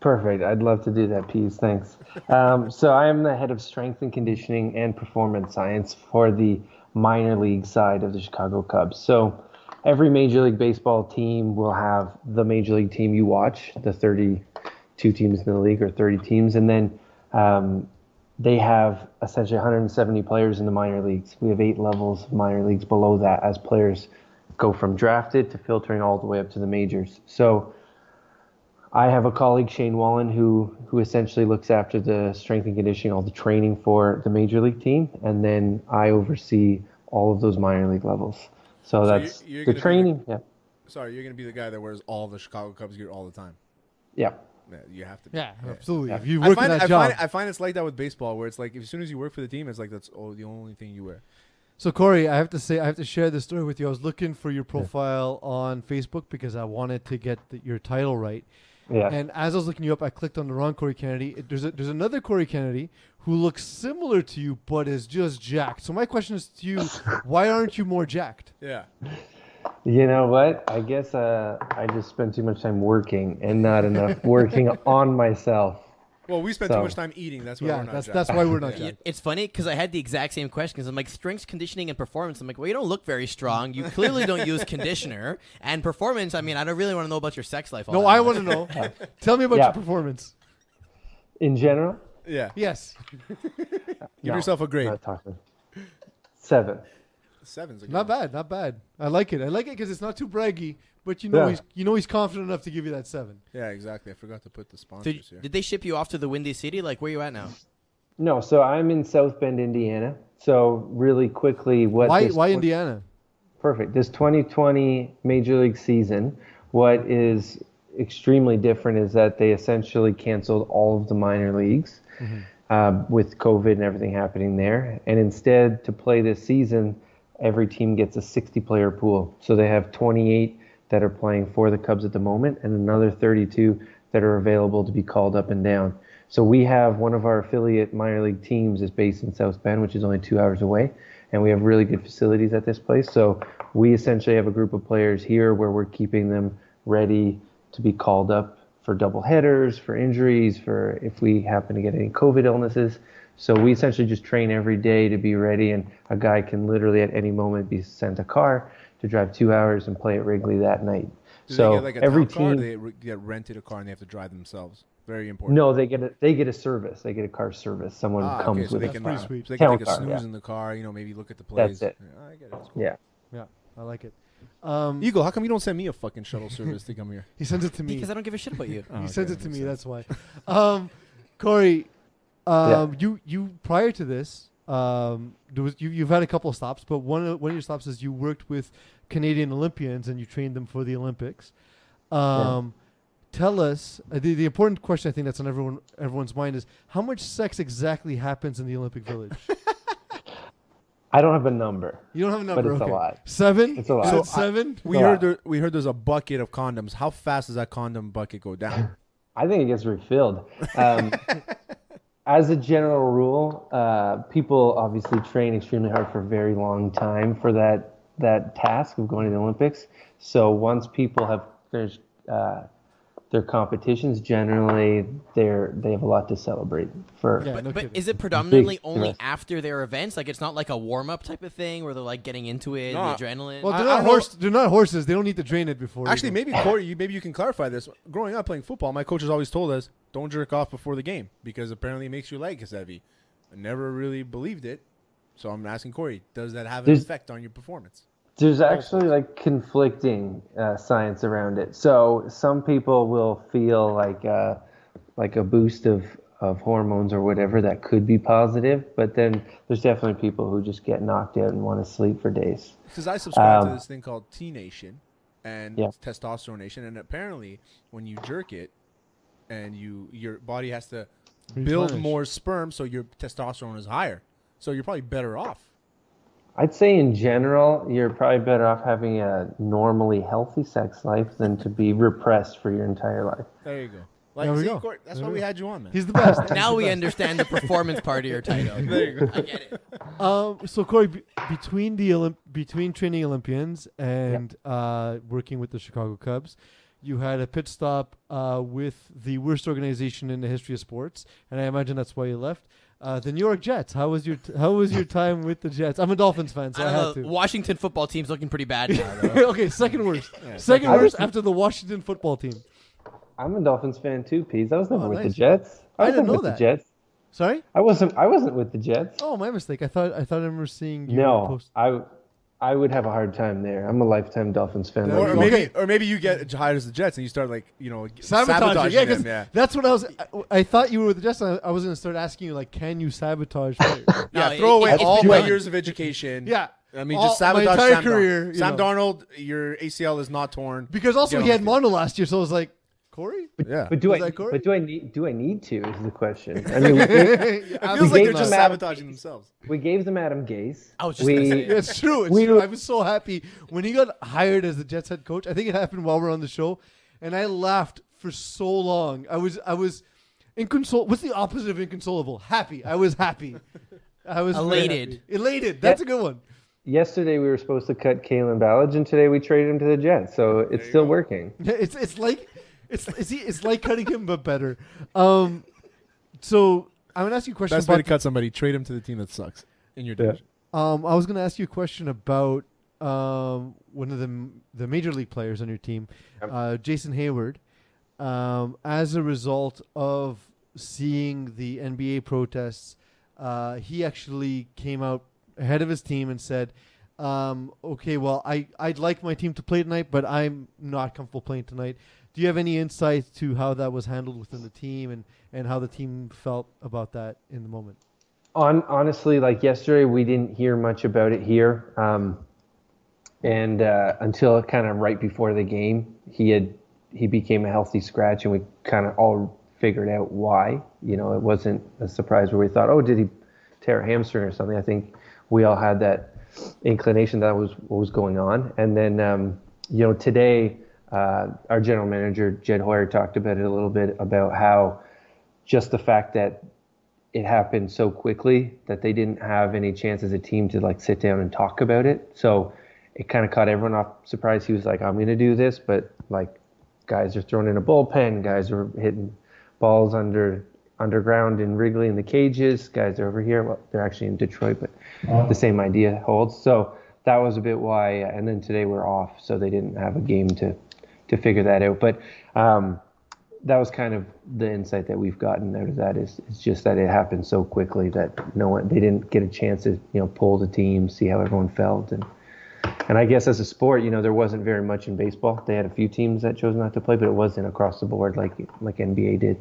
Perfect. I'd love to do that, Pease. Thanks. Um, so I am the head of strength and conditioning and performance science for the minor league side of the Chicago Cubs. So every Major League Baseball team will have the Major League team you watch, the 32 teams in the league or 30 teams, and then um, they have essentially 170 players in the minor leagues. We have eight levels of minor leagues below that as players go from drafted to filtering all the way up to the majors. So I have a colleague, Shane Wallen, who who essentially looks after the strength and conditioning, all the training for the major league team, and then I oversee all of those minor league levels. So, So that's you're- you're the training. Yeah, Sorry, you're going to be the guy that wears all the Chicago Cubs gear all the time. yeah. Yeah, you have to be. Yeah, absolutely. Yeah. If you I work in find, that I, job. find, I find it's like that with baseball, where it's like as soon as you work for the team, it's like that's oh, the only thing you wear. So Corey, I have to say, I have to share this story with you. I was looking for your profile on Facebook because I wanted to get the, your title right. Yeah. And as I was looking you up, I clicked on the wrong Corey Kennedy. It- There's a, there's another Corey Kennedy who looks similar to you, but is just jacked. So my question is to you: Why aren't you more jacked? Yeah. You know what? I guess uh, I just spend too much time working and not enough working on myself. Well, we spend too much time eating. That's why Yeah, we're not that's jacked. that's why we're not Yeah. It's funny because I had the exact same question. Because I'm like strength conditioning and performance. I'm like, well, you don't look very strong. You clearly don't use conditioner and performance. I mean, I don't really want to know about your sex life. all No, I want to know. Tell me about Yeah. your performance. In general, Yeah. Yes. Give No, yourself a grade. not talking. Seven. Seven's a good Not one. bad, not bad. I like it. I like it because it's not too braggy, but you know Yeah. he's you know he's confident enough to give you that seven. Yeah, exactly. I forgot to put the sponsors Did, here. did they ship you off to the Windy City? Like, where you at now? No, so I'm in South Bend, Indiana. So really quickly, what? Why this why twen- Indiana? Perfect. This 2020 Major League season, what is extremely different is that they essentially canceled all of the minor leagues um, with COVID and everything happening there. And instead, to play this season, every team gets a 60 player pool. So they have 28 that are playing for the Cubs at the moment and another 32 that are available to be called up and down. So we have one of our affiliate minor league teams is based in South Bend, which is only two hours away, and we have really good facilities at this place. So we essentially have a group of players here where we're keeping them ready to be called up for double headers, for injuries, for if we happen to get any COVID illnesses. So we essentially just train every day to be ready, and a guy can literally at any moment be sent a car to drive two hours and play at Wrigley that night. Do so they get like a every town car, or team, they get rented a car and they have to drive themselves. Very important. no, they get a they get a service. They get a car service. Someone Ah, comes okay, so with they it. can, pretty uh, sweet. So they can Town take a snooze yeah. in the car. You know, maybe look at the plays. That's it. Yeah, I get it. Cool. Yeah. Yeah, I like it. Um, Eagle, how come you don't send me a fucking shuttle service to come here? he sends it to me. Because I don't give a shit about you. Oh, he okay, sends it to me. sense. That's why. Um, Corey, um, you you prior to this, um, there was you you've had a couple of stops, but one of one of your stops is you worked with Canadian Olympians and you trained them for the Olympics. Um, Tell us uh, the the important question I think that's on everyone everyone's mind is how much sex exactly happens in the Olympic Village. I don't have a number. You don't have a number. But it's a lot. Seven. It's a lot. So it seven? We heard there, we heard there's a bucket of condoms. How fast does that condom bucket go down? I think it gets refilled. Um, as a general rule, uh, people obviously train extremely hard for a very long time for that that task of going to the Olympics. So once people have finished uh, their competitions, generally they're they have a lot to celebrate for. Yeah, But, no but is it predominantly Big only stress. after their events? Like it's not like a warm up type of thing where they're like getting into it, No, the adrenaline. well, they're I not don't know- horse. They're not horses. They don't need to drain it before. Actually, either. maybe Corey, you, maybe you can clarify this. Growing up playing football, my coaches always told us don't jerk off before the game because apparently it makes your legs heavy. I never really believed it, so I'm asking Corey, does that have an There's- effect on your performance? There's actually like conflicting uh, science around it. So some people will feel like uh, like a boost of of hormones or whatever that could be positive. But then there's definitely people who just get knocked out and want to sleep for days. Because I subscribe to Um, this thing called T Nation and Yeah. Testosterone Nation, and apparently when you jerk it, and you your body has to build Replenish. more sperm, so your testosterone is higher. So you're probably better off. I'd say in general, you're probably better off having a normally healthy sex life than to be repressed for your entire life. There you go. Like, There we see, go. Court, that's There why we we go. had you on, man. He's the best. Now the we best. understand the performance part of your title. there you go. I get it. Um, so Corey, be- between the Olymp- between training Olympians and uh, working with the Chicago Cubs, you had a pit stop uh, with the worst organization in the history of sports, and I imagine that's why you left. Uh, the New York Jets. How was your t- How was your time with the Jets? I'm a Dolphins fan, so I, I had to. Washington football team's looking pretty bad now, okay, second worst. Yeah, second I was- worst after the Washington football team. I'm a Dolphins fan too, Pease. I was never Oh, with nice. the Jets. I I, didn't wasn't know with that. the Jets. Sorry. I wasn't. I wasn't with the Jets. Oh, my mistake. I thought I thought I remember seeing you no, post. I, I would have a hard time there. I'm a lifetime Dolphins fan. Or, like or maybe, or maybe you get hired as the Jets and you start like you know Sabotaging, sabotaging yeah, them. 'cause Yeah, that's what I was. I, I thought you were with the Jets. and I, I was going to start asking you like, can you sabotage players? yeah. No, throw it- away it's all my years of education. yeah, I mean, All- just my sabotage entire Sam career, Darnold. Sam know. Darnold, your ACL is not torn. because also Get he had the mono last year, so I was like, Corey. Yeah, But do Was I? that Corey? But do I need? Do I need to? Is the question. I mean, we, it it feels like they're just them Adam- sabotaging themselves. we gave them Adam Gase. I was just we, say, It's true. It's We true. I was so happy when he got hired as the Jets head coach. I think it happened while we are on the show, and I laughed for so long. I was I was inconsol. What's the opposite of inconsolable? Happy. I was happy. I was Elated. Elated. That's a good one. Yesterday we were supposed to cut Kalen Ballage, and today we traded him to the Jets. So it's still working. It's it's like it's it's, it's like cutting him but better. Um, so I'm gonna ask you a question Best way about to cut somebody, trade him to the team that sucks in your Yeah. division. Um, I was going to ask you a question about um, one of the the major league players on your team, Yep. uh, Jason Heyward. Um, as a result of seeing the NBA protests, uh, he actually came out ahead of his team and said, um, "Okay, well, I I'd like my team to play tonight, but I'm not comfortable playing tonight." Do you have any insight to how that was handled within the team and, and how the team felt about that in the moment? On honestly, like yesterday, we didn't hear much about it here, um, and uh, until kind of right before the game, he had he became a healthy scratch, and we kind of all figured out why. You know, it wasn't a surprise where we thought, oh, did he tear a hamstring or something? I think we all had that inclination that was what was going on, and then um, you know today. Uh, our general manager Jed Hoyer talked about it a little bit about how just the fact that it happened so quickly that they didn't have any chance as a team to like sit down and talk about it. So it kind of caught everyone off surprise. He was like, "I'm going to do this," but like guys are thrown in a bullpen, guys are hitting balls under underground in Wrigley in the cages, guys are over here. Well, they're actually in Detroit, but the same idea holds. So that was a bit why. And then today we're off, so they didn't have a game to to figure that out. But um, that was kind of the insight that we've gotten out of that is, it's just that it happened so quickly that no one they didn't get a chance to you know pull the team, see how everyone felt, and and I guess as a sport, you know, there wasn't very much in baseball. They had a few teams that chose not to play, but it wasn't across the board like like NBA did.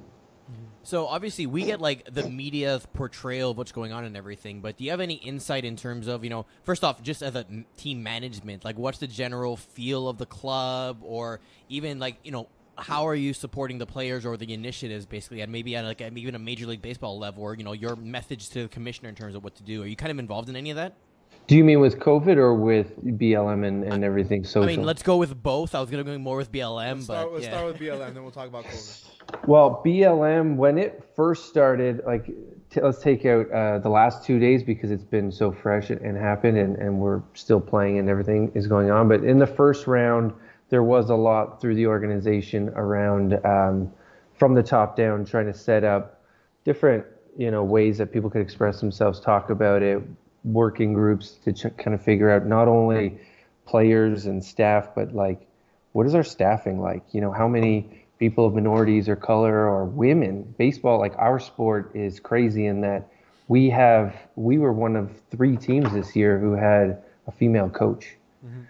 So obviously we get like the media portrayal of what's going on and everything, but do you have any insight in terms of you know first off just as a team management, like what's the general feel of the club, or even like you know how are you supporting the players or the initiatives basically, and maybe at like even a major league baseball level, or you know your message to the commissioner in terms of what to do. Are you kind of involved in any of that? Do you mean with COVID or with BLM and, and everything social? I mean, let's go with both. I was gonna go more with BLM, Let's, but start, let's yeah. start with BLM, then we'll talk about COVID. Well, BLM when it first started, like t- let's take out uh, the last two days because it's been so fresh and, and happened, and, and we're still playing and everything is going on. But in the first round, there was a lot through the organization around um, from the top down, trying to set up different you know ways that people could express themselves, talk about it, working groups to ch- kind of figure out not only players and staff, but like what is our staffing like? You know, how many people of minorities or color or women? Baseball, like our sport, is crazy in that we have we were one of three teams this year who had a female coach. Mm-hmm.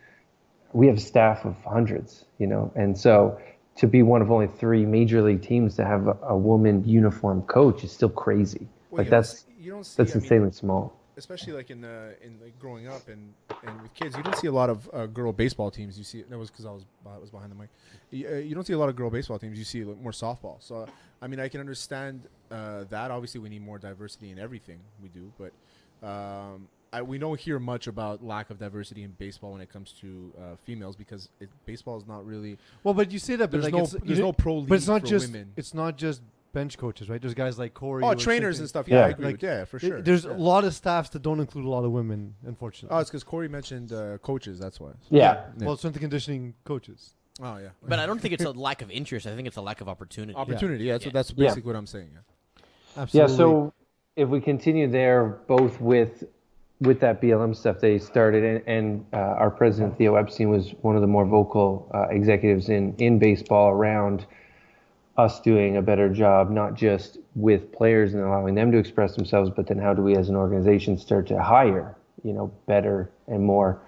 We have staff of hundreds, you know, and so to be one of only three major league teams to have a, a woman uniform coach is still crazy. Well, like that's you don't see, that's I mean, insanely small. Especially like in uh, in like growing up and, and with kids, you don't see a lot of uh, girl baseball teams. You see that was because I was I was behind the mic. You, uh, you don't see a lot of girl baseball teams. You see like, more softball. So I mean, I can understand uh, that. Obviously, we need more diversity in everything we do, but um, I, we don't hear much about lack of diversity in baseball when it comes to uh, females because it, baseball is not really. Well, but you say that, but There's like no there's no pro league but it's not for just women. it's not just bench coaches, right? There's guys like Corey. Oh, trainers and stuff. Yeah, Yeah. I agree. Like, with, yeah, for sure. There's yeah. a lot of staffs that don't include a lot of women, unfortunately. Oh, it's because Corey mentioned uh, coaches. That's why. Yeah. Yeah. Well, strength and conditioning coaches. Oh yeah. But I don't think it's a lack of interest. I think it's a lack of opportunity. opportunity. Yeah, that's Yeah. what that's Yeah. basically what I'm saying. Yeah. Absolutely. Yeah, so if we continue there, both with with that BLM stuff they started, and, and uh, our president Theo Epstein was one of the more vocal uh, executives in in baseball around us doing a better job, not just with players and allowing them to express themselves, but then how do we as an organization start to hire, you know, better and more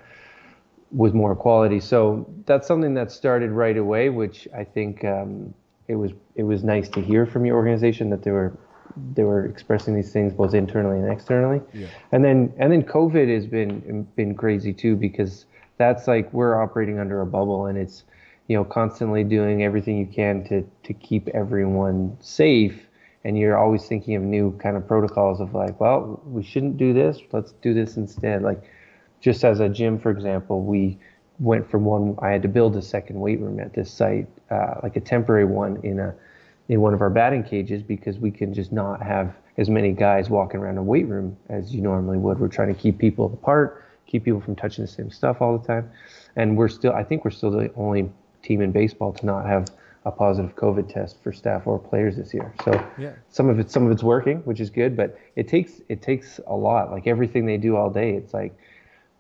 with more quality. So that's something that started right away, which I think um, it was it was nice to hear from your organization that they were they were expressing these things both internally and externally. Yeah. And then and then COVID has been been crazy too because that's like we're operating under a bubble and it's you know constantly doing everything you can to to keep everyone safe. And you're always thinking of new kind of protocols of like well we shouldn't do this. Let's do this instead. Like just as a gym for example we went from one i had to build a second weight room at this site uh, like a temporary one in a in one of our batting cages because we can just not have as many guys walking around a weight room as you normally would. We're trying to keep people apart keep people from touching the same stuff all the time. And we're still i think we're still the only team in baseball to not have a positive covid test for staff or players this year so Yeah. some of it some of it's working which is good but it takes it takes a lot like everything they do all day it's like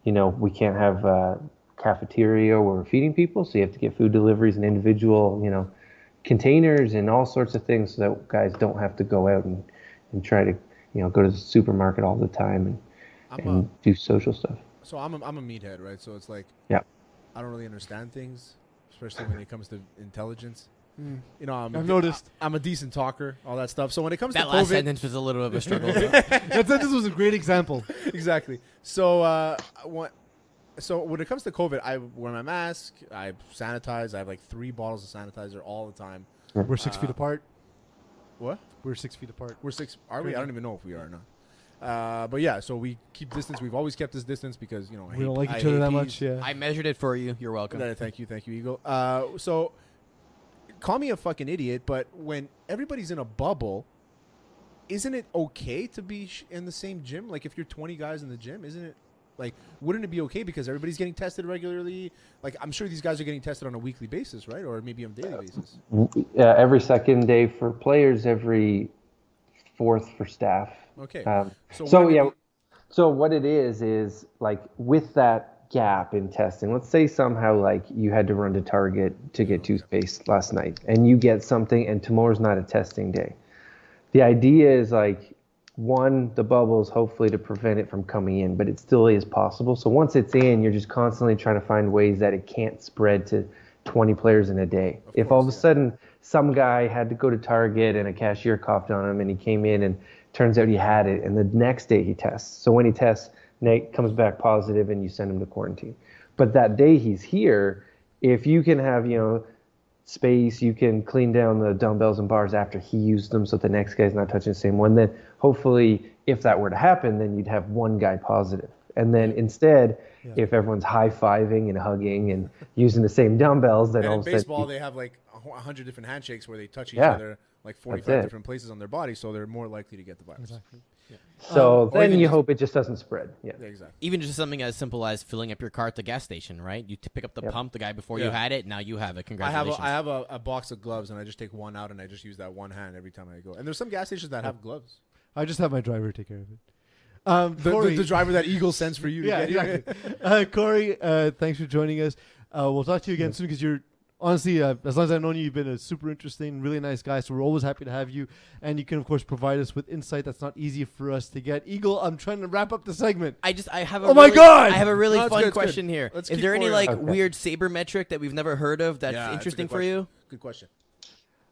you know we can't have uh, cafeteria where we're feeding people so you have to get food deliveries in individual you know containers and all sorts of things so that guys don't have to go out and, and try to you know go to the supermarket all the time and, I'm and do social stuff So I'm a, I'm a meathead, right? So it's like Yeah. I don't really understand things, especially when it comes to intelligence. You know, I'm I've a, noticed. I, am a decent talker, all that stuff. So when it comes That to last COVID, sentence was a little bit of a struggle. That's, this was a great example. exactly. So uh, what? So when it comes to COVID, I wear my mask, I sanitize. I have like three bottles of sanitizer all the time. We're six feet Uh, apart. What? We're six feet apart. We're six. Are we? I don't even know if we are or not. Uh, but yeah, so we keep distance. We've always kept this distance because you know I We don't hate- like I each other hate that peas. much. Yeah. I measured it for you. You're welcome. No, thank you, thank you, Eagle. Uh, so, call me a fucking idiot, but when everybody's in a bubble, isn't it okay to be sh- in the same gym? Like, if you're 20 guys in the gym, isn't it like wouldn't it be okay because everybody's getting tested regularly? Like, I'm sure these guys are getting tested on a weekly basis, right, or maybe on a daily basis. uh, every second day for players every fourth for staff Okay, um, so so it yeah so what it is is like with that gap in testing let's say somehow like you had to run to target to get toothpaste last night and you get something and tomorrow's not a testing day. The idea is like one the bubbles hopefully to prevent it from coming in but it still is possible. So once it's in you're just constantly trying to find ways that it can't spread to 20 players in a day. If all of a yeah. sudden some guy had to go to target and a cashier coughed on him and he came in and turns out he had it and the next day he tests. So when he tests nate comes back positive and you send him to quarantine. But that day he's here if you can have you know space you can clean down the dumbbells and bars after he used them so the next guy's not touching the same one then hopefully if that were to happen then you'd have one guy positive. and then instead if everyone's high-fiving and hugging and using the same dumbbells then And all in a sudden baseball, they have like a hundred different handshakes where they touch each Yeah. other like 45 different places on their body, so they're more likely to get the virus. Exactly. so or then you just- hope it just doesn't spread yeah Yeah, exactly. Even just something as simple as filling up your car at the gas station, right? You t- pick up the Yep. pump the guy before you had it. Now you have it. Congratulations. I have a, I have a, a box of gloves and I just take one out and I just use that one hand every time I go. And there's some gas stations that have gloves. I just have my driver take care of it. Um, The, the, Corey, the driver that Eagle sends for you. To yeah, get exactly. uh, Corey, uh, thanks for joining us. Uh, we'll talk to you again soon because you're honestly, uh, as long as I've known you, you've been a super interesting, really nice guy. So we're always happy to have you, and you can of course provide us with insight that's not easy for us to get. Eagle, I'm trying to wrap up the segment. I just I have a Oh my God! I have a really No, fun good, it's good. question here. Let's Is there any like Okay. weird sabermetric that we've never heard of that's Yeah, interesting good for you? Good question.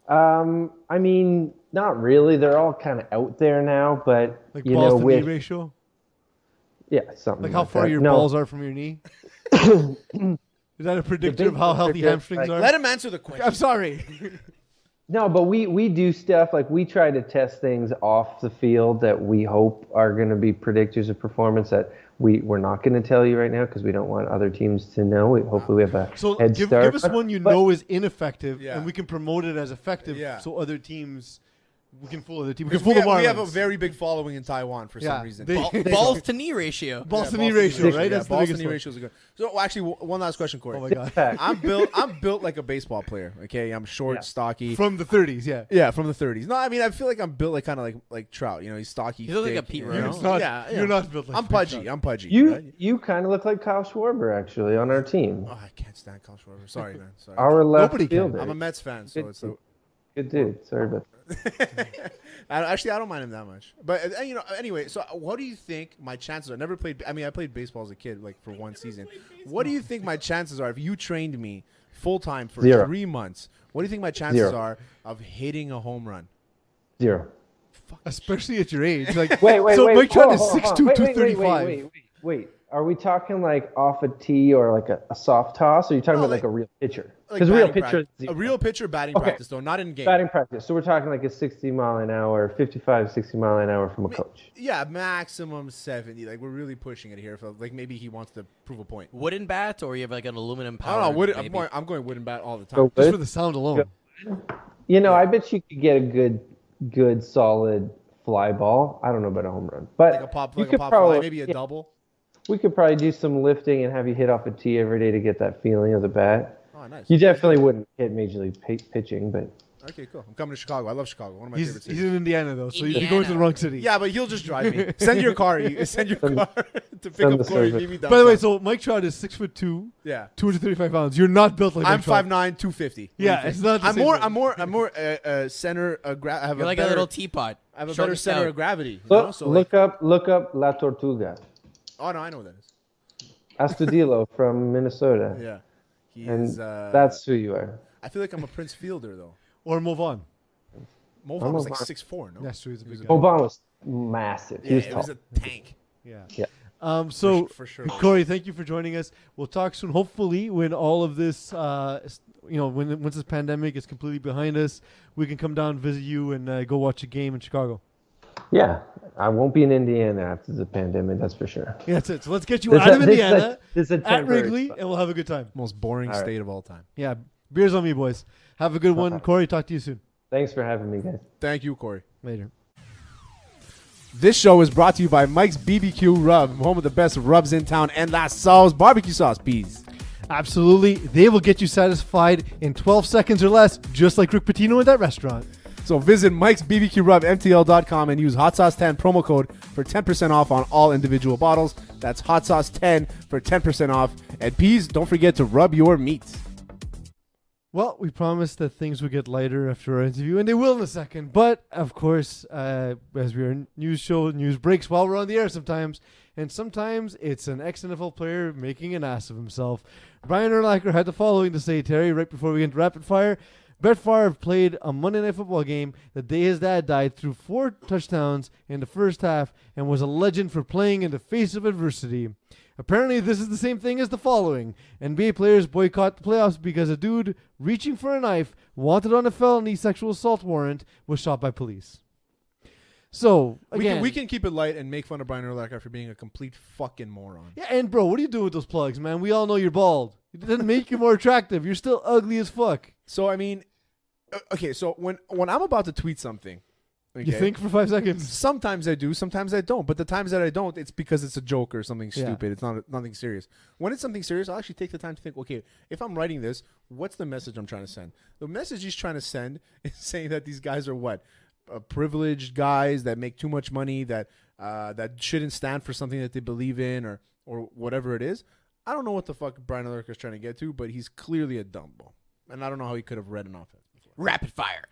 Um, I mean, not really. They're all kind of out there now, but Like you balls know, to with knee ratio? yeah, something Like how far that. your no, balls are from your knee? Is that a predictor of how healthy hamstrings like- are? Let him answer the question. I'm sorry. No, but we we do stuff like we try to test things off the field that we hope are going to be predictors of performance that we we're not going to tell you right now because we don't want other teams to know. We, hopefully, we have a So head give, start. give us one you but- know is ineffective, Yeah. and we can promote it as effective, Yeah. so other teams we can fool the team. We can We fool have, the we have a Marlins. very big following in Taiwan for Yeah, some reason. they- Ball- Balls to knee ratio. balls to knee ratio, right? Yeah, That's the balls to biggest knee one. ratios are good. So well, actually, w- one last question, Corey. Oh my god. Fact. I'm built. I'm built like a baseball player. Okay, I'm short, Yeah. stocky. From the 30s, yeah. yeah, from the 30s. No, I mean I feel like I'm built like kind of like like Trout. You know, he's stocky. You look like thick, a Pete you Rose. It's not- yeah, yeah. You're not built like I'm pudgy. Rose. I'm pudgy. You right? you kind of look like Kyle Schwarber actually on our team. Oh, I can't stand Kyle Schwarber. Sorry, man. Sorry. Our left Nobody can. fielder. I'm a Mets fan, so Good it's a, Good dude. Sorry about I, actually, I don't mind him that much. But uh, you know, anyway. So, what do you think my chances are? I never played. I mean, I played baseball as a kid, like for one season. What do you think my chances are if you trained me full time for Zero. three months? What do you think my chances Zero. are of hitting a home run? Zero. Especially at your age. Like, Wait, wait, so wait. Mike Trout hold is on, hold 6'2", Wait, wait, Wait, wait, wait, wait. Are we talking like off a tee or like a, a soft toss? Or are you talking No, about like, like- a real pitcher? Like Because real pitcher, prac- a real pitcher batting Okay. practice though, not in game. batting practice. So we're talking like a 60 mile an hour, 55, 60 mile an hour from a coach. Yeah, maximum seventy. Like we're really pushing it here. For, like maybe he wants to prove a point. Wooden bat, or you have like an aluminum I power. don't know. Wood, I'm going. I'm going wooden bat all the time. So Just good. for the sound alone. You know, I bet you could get a good, good, solid fly ball. I don't know about a home run, but like a pop, you like a could pop probably, fly, maybe a yeah, double. We could probably do some lifting and have you hit off a tee every day to get that feeling of the bat. Oh, nice. You definitely wouldn't hit major league pi- pitching, but Okay, cool. I'm coming to Chicago. I love Chicago. One of my He's, favorite he's in Indiana, though, so you're going to the wrong city. Yeah, but he'll just drive me. Send your car. You send your car to pick send up the Corey. service. Meet me By the way, so Mike Trout is 6 foot 2, yeah, 235 pounds. You're not built like I'm Mike Trout. 5'9", 250. Yeah, it's not the I'm same more. thing. I'm more. I'm more. Uh, uh, center. Uh, gra- I have You're a like better, a little teapot. I have a short better center stout. of gravity. You look, know? So look like, up, look up La Tortuga, oh no, I know what that is. Astudillo from Minnesota, Yeah, he and is. Uh, that's who you are. I feel like I'm a Prince Fielder though. Or move on. Mo Vaughn was like six four. No, That's true. He's a He was big a- guy. Obama was massive. He Yeah, was it tall. was a tank. Yeah. Yeah. Um, so, for sure. Corey, thank you for joining us. We'll talk soon. Hopefully, when all of this, uh, you know, when once this pandemic is completely behind us, we can come down visit you and uh, go watch a game in Chicago. Yeah, I won't be in Indiana after the pandemic. That's for sure. Yeah, that's it. So let's get you This out of is a- this a- Indiana this is a at Wrigley, spot. and we'll have a good time. Most boring All right. state of all time. Yeah, beers on me, boys. Have a good one. Corey. Talk to you soon. Thanks for having me, guys. Thank you, Corey. Later. This show is brought to you by Mike's BBQ Rub, home of the best rubs in town, and La Sal's barbecue sauce. Peas. Absolutely, they will get you satisfied in 12 seconds or less, just like Rick Pitino at that restaurant. So visit Mike's BBQ Rub MTL.com and use Hot Sauce 10 promo code for 10% off on all individual bottles. That's Hot Sauce 10 for 10% off. And please don't forget to rub your meat. Well, we promised that things would get lighter after our interview, and they will in a second. But of course, uh, as we're a news show, news breaks while we're on the air sometimes, and sometimes it's an ex NFL player making an ass of himself. Brian Urlacher had the following to say, Terry, right before we get into rapid fire. Brett Favre played a Monday Night Football game the day his dad died, threw four touchdowns in the first half, and was a legend for playing in the face of adversity. Apparently, this is the same thing as the following NBA players boycott the playoffs because a dude reaching for a knife, wanted on a felony sexual assault warrant, was shot by police. So, We again, can, we can keep it light and make fun of Brian Urlacher for being a complete fucking moron. Yeah, and bro, what are you doing with those plugs, man? We all know you're bald. It doesn't make you more attractive. You're still ugly as fuck. So, I mean, uh, okay, so when, when I'm about to tweet something, You think for five seconds? Sometimes I do, sometimes I don't. But the times that I don't, it's because it's a joke or something Yeah. stupid. It's not nothing serious. When it's something serious, I'll actually take the time to think. Okay, if I'm writing this, what's the message I'm trying to send? The message he's trying to send is saying that these guys are what, uh, privileged guys that make too much money that uh, that shouldn't stand for something that they believe in or or whatever it is. I don't know what the fuck Brian Urlacher is trying to get to, but he's clearly a dumbo, and I don't know how he could have read an offense. Before. Rapid fire.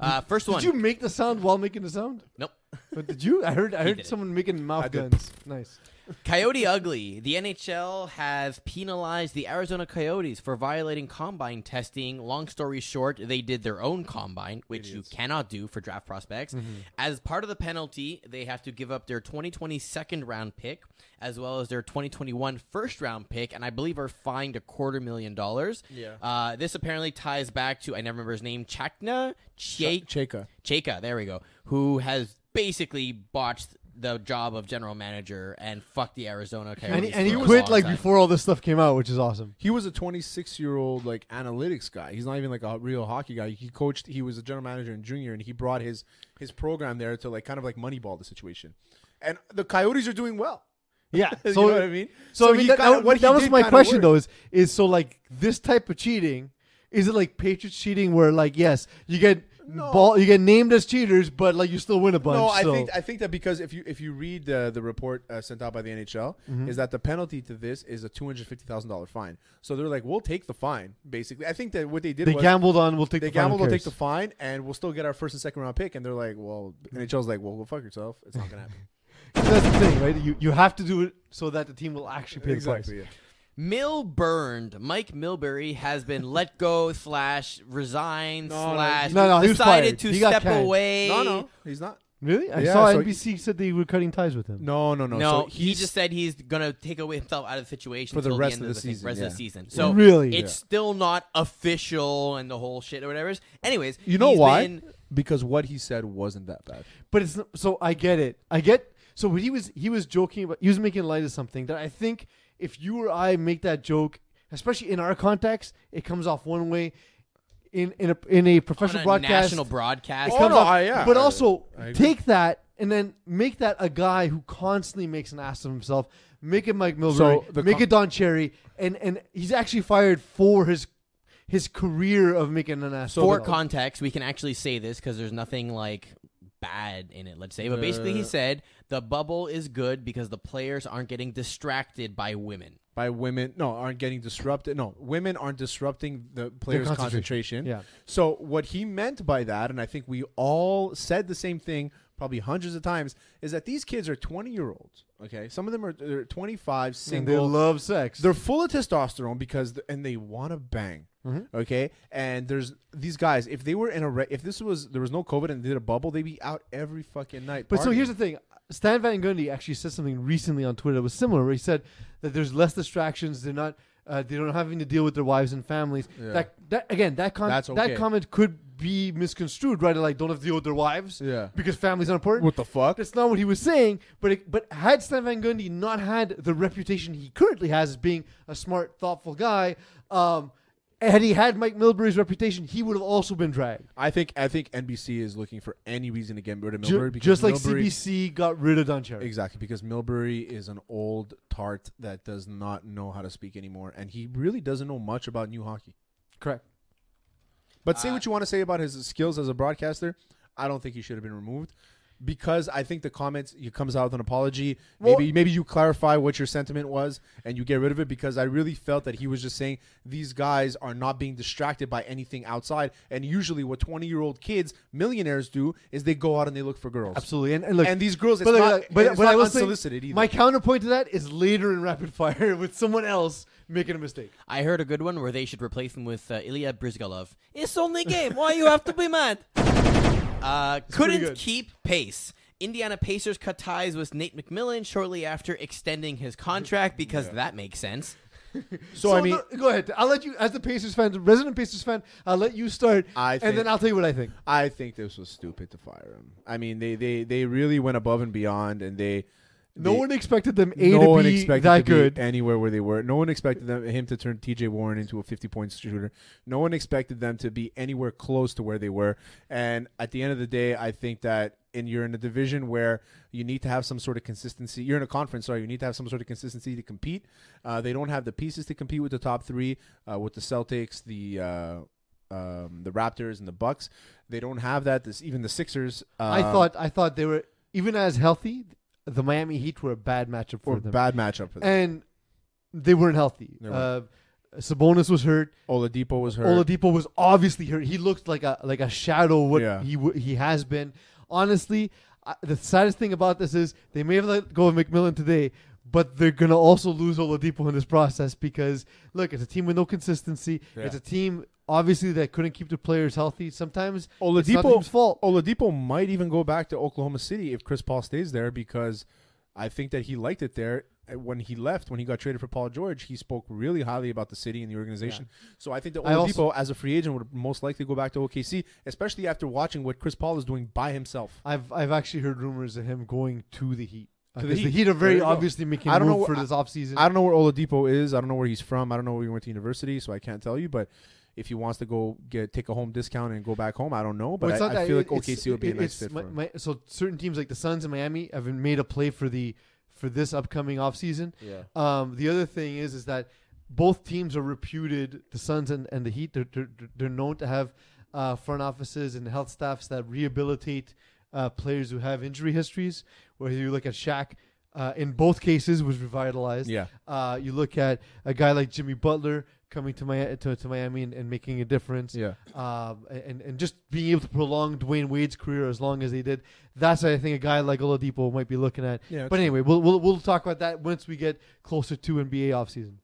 Uh, first one. Did you make the sound while making the sound? Nope. But did you? I heard. I He heard did. someone making mouth I did. guns. Nice. Coyote Ugly. The NHL has penalized the Arizona Coyotes for violating combine testing. Long story short, they did their own combine, which you cannot do for draft prospects. As part of the penalty, they have to give up their 2020 second round pick as well as their 2021 first round pick, and I believe are fined a quarter million dollars. Yeah. Uh, this apparently ties back to I never remember his name, Chakna Ch- Chayka. Chayka, there we go, who has basically botched the job of general manager and fucked the Arizona Coyotes. And he, and he for a quit long like time. before all this stuff came out, which is awesome. He was a 26 year old like analytics guy. He's not even like a real hockey guy. He coached. He was a general manager in junior, and he brought his his program there to like kind of like moneyball the situation. And the Coyotes are doing well. Yeah. you So know what I mean? So, I mean, he that, kinda- that, what he was did my kinda question worked. though. Is is so like this type of cheating? Is it like Patriots cheating, where like yes, you get ball, you get named as cheaters, but like you still win a bunch? No, I so- think I think that because if you if you read the the report uh, sent out by the NHL, Mm-hmm. is that the penalty to this is a two hundred fifty thousand dollar fine. So they're like, we'll take the fine. Basically, I think that what they did they was gambled on. We'll take they the gambled, we'll take the fine, and we'll still get our first and second round pick. And they're like, well, NHL's like, well, go fuck yourself. It's not gonna happen. That's the thing, right? You you have to do it so that the team will actually pay the price. yeah. Mill burned. Mike Milbury has been let go slash resigned No, no, slash no, no, he was decided fired. to He got step canned. away. No, no, he's not. Really? I Yeah, saw so- NBC said they were cutting ties with him. No, no, no. No, so he he's- just said he's gonna take away himself out of the situation For the till rest end of the thing- season, Rest of yeah. the season. So Really? it's still not official and the whole shit or whatever. Anyways, You know he's why? been- because what he said wasn't that bad. But it's not, so I get it. I get so what he was he was joking about. He was making light of something that I think if you or I make that joke, especially in our context, it comes off one way. In in a in a on professional a broadcast, national broadcast. it Oh, comes no, off- I- yeah, but I- also I agree. take that and then make that a guy who constantly makes an ass of himself. Make it Mike Milbury. So the make con- it Don Cherry, and and he's actually fired for his his career of making an ass. For himself. context, we can actually say this because there's nothing like bad in it. Let's say, but basically, he said the bubble is good because the players aren't getting distracted by women. By women, no, aren't getting disrupted. No, women aren't disrupting the players' concentration. concentration. Yeah. So what he meant by that, and I think we all said the same thing, probably hundreds of times, is that these kids are twenty year olds. Okay, some of them are they're twenty five, and single. they love sex. They're full of testosterone because and they want to bang. Mm-hmm. Okay, and there's these guys. If they were in a re- if this was there was no COVID and they did a bubble, they'd be out every fucking night. But so here's the thing. Stan Van Gundy actually said something recently on Twitter that was similar. Where he said that there's less distractions. They're not. Uh, they don't having to deal with their wives and families. Yeah. That that again that con- That's that comment could be misconstrued, right? Like don't have to deal with their wives. Yeah. Because families are important. What the fuck? That's not what he was saying. But it, but had Stan Van Gundy not had the reputation he currently has as being a smart, thoughtful guy, um, had he had Mike Milbury's reputation, he would have also been dragged. I think I think NBC is looking for any reason to get rid of Ju- Milbury because just like Milbury- CBC got rid of Don Cherry. Exactly, because Milbury is an old tart that does not know how to speak anymore, and he really doesn't know much about new hockey. Correct. But say Uh, what you want to say about his skills as a broadcaster, I don't think he should have been removed. Because I think the comments he comes out with an apology. Maybe maybe you clarify what your sentiment was and you get rid of it because I really felt that he was just saying these guys are not being distracted by anything outside. And usually what twenty year old kids, millionaires do is they go out and they look for girls. Absolutely. And, and look, and these girls, it's but, look, not, look, but, it's but not I will say, unsolicited either. my counterpoint to that is later in rapid fire with someone else making a mistake. I heard a good one where they should replace him with uh, Ilya Bryzgalov. It's only game. Why you have to be mad? Uh, couldn't keep pace. Indiana Pacers cut ties with Nate McMillan shortly after extending his contract because that makes sense. so, I mean, no, go ahead. I'll let you, as the Pacers fan, the resident Pacers fan, I'll let you start, I and think- then I'll tell you what I think. I think this was stupid to fire him. I mean, they they, they really went above and beyond, and they No they- one expected them A no to one be expected that to be good. anywhere where they were. No one expected them, him to turn T.J. Warren into a 50 point shooter. No one expected them to be anywhere close to where they were. And at the end of the day, I think that in you're in a division where you need to have some sort of consistency. You're in a conference, sorry. You need to have some sort of consistency to compete. Uh, they don't have the pieces to compete with the top three, uh, with the Celtics, the. Uh, um, the Raptors and the Bucks, they don't have that. This even the Sixers. I um, thought I thought they were even as healthy. The Miami Heat were a bad matchup for were them, bad matchup for them. and they weren't healthy. They Uh, Sabonis was hurt. Oladipo was hurt. Oladipo was obviously hurt. He looked like a like a shadow. of What Yeah. he w- he has been. Honestly, I, the saddest thing about this is they may have let go of McMillan today, but they're gonna also lose Oladipo in this process because look, it's a team with no consistency. Yeah. It's a team obviously that couldn't keep the players healthy. Sometimes it's not the Oladipo, team's fault. Oladipo might even go back to Oklahoma City if Chris Paul stays there because I think that he liked it there. Uh, When he left, when he got traded for Paul George, he spoke really highly about the city and the organization. So I think that Oladipo, also- as a free agent, would most likely go back to OKC, especially after watching what Chris Paul is doing by himself. I've I've actually heard rumors of him going to the Heat. To the the Heat. Are very obviously making I don't know move for this offseason. I don't know where Oladipo is. I don't know where he's from. I don't know where he went to university, so I can't tell you. But if he wants to go get take a home discount and go back home, I don't know. But Well, I, I feel like it's- OKC would be a nice fit my- for him. my- so certain teams like the Suns and Miami have been made a play for the for this upcoming offseason. yeah. Um, the other thing is is that both teams are reputed. The Suns and, and the Heat. They're, they're they're known to have uh, front offices and health staffs that rehabilitate uh, players who have injury histories. Whether you look at Shaq, uh, in both cases was revitalized. Yeah. Uh, you look at a guy like Jimmy Butler coming to my to, to Miami and, and making a difference. Yeah. Um, and and just being able to prolong Dwyane Wade's career as long as they did. That's I think a guy like Oladipo might be looking at. Yeah. But anyway, we'll we'll we'll talk about that once we get closer to NBA offseason.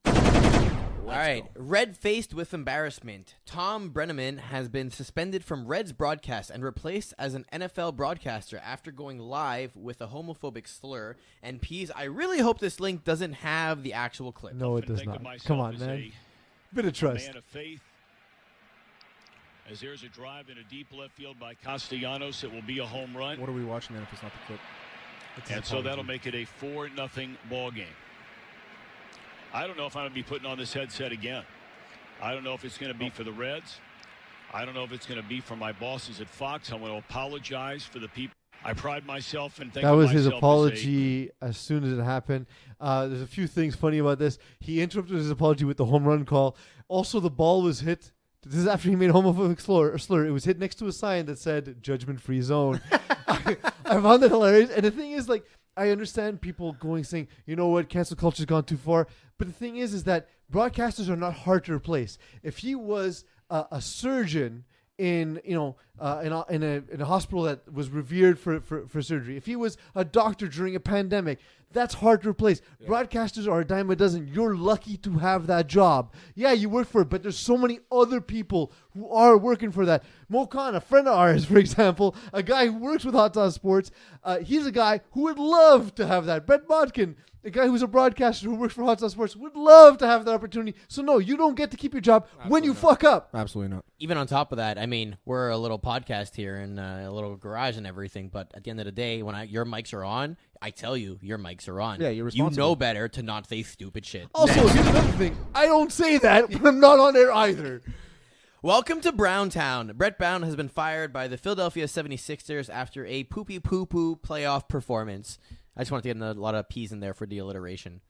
All right, red faced with embarrassment. Thom Brennaman has been suspended from Reds broadcast and replaced as an NFL broadcaster after going live with a homophobic slur. And Pease, I really hope this link doesn't have the actual clip. No, it does not. Come on, as man. A Bit of trust. Man of faith. As there's a drive in a deep left field by Castellanos, it will be a home run. What are we watching then if it's not the clip? And so that'll make it a 4 nothing ball game. I don't know if I'm going to be putting on this headset again. I don't know if it's going to be for the Reds. I don't know if it's going to be for my bosses at Fox. I want to apologize for the people. I pride myself in thinking That was his myself as a- apology as soon as it happened. Uh, there's a few things funny about this. He interrupted his apology with the home run call. Also, the ball was hit. This is after he made a homophobic slur. slur. It was hit next to a sign that said "judgment free zone." I, I found that hilarious. And the thing is, like, I understand people going saying, "You know what? Cancel culture's gone too far." But the thing is, is that broadcasters are not hard to replace. If he was a, a surgeon in you know uh, in, a, in a in a hospital that was revered for, for for surgery. If he was a doctor during a pandemic, that's hard to replace. Broadcasters are a dime a dozen. You're lucky to have that job. Yeah, you work for it, but there's so many other people who are working for that. Mo Khan, a friend of ours, for example, a guy who works with Hot Sauce Sports, uh, he's a guy who would love to have that. Brett Bodkin, a guy who's a broadcaster who works for Hot Sauce Sports, would love to have that opportunity. So no, you don't get to keep your job when you fuck up. Absolutely not. Even on top of that, I mean, we're a little podcast here and uh, a little garage and everything, but at the end of the day, when I, your mics are on, I tell you, your mics are on. Yeah, you're You responsible. know better to not say stupid shit. Also, here's another thing. I don't say that, but I'm not on there either. Welcome to Browntown. Brett Brown has been fired by the Philadelphia 76ers after a poopy poo poo playoff performance. I just wanted to get a lot of P's in there for the alliteration.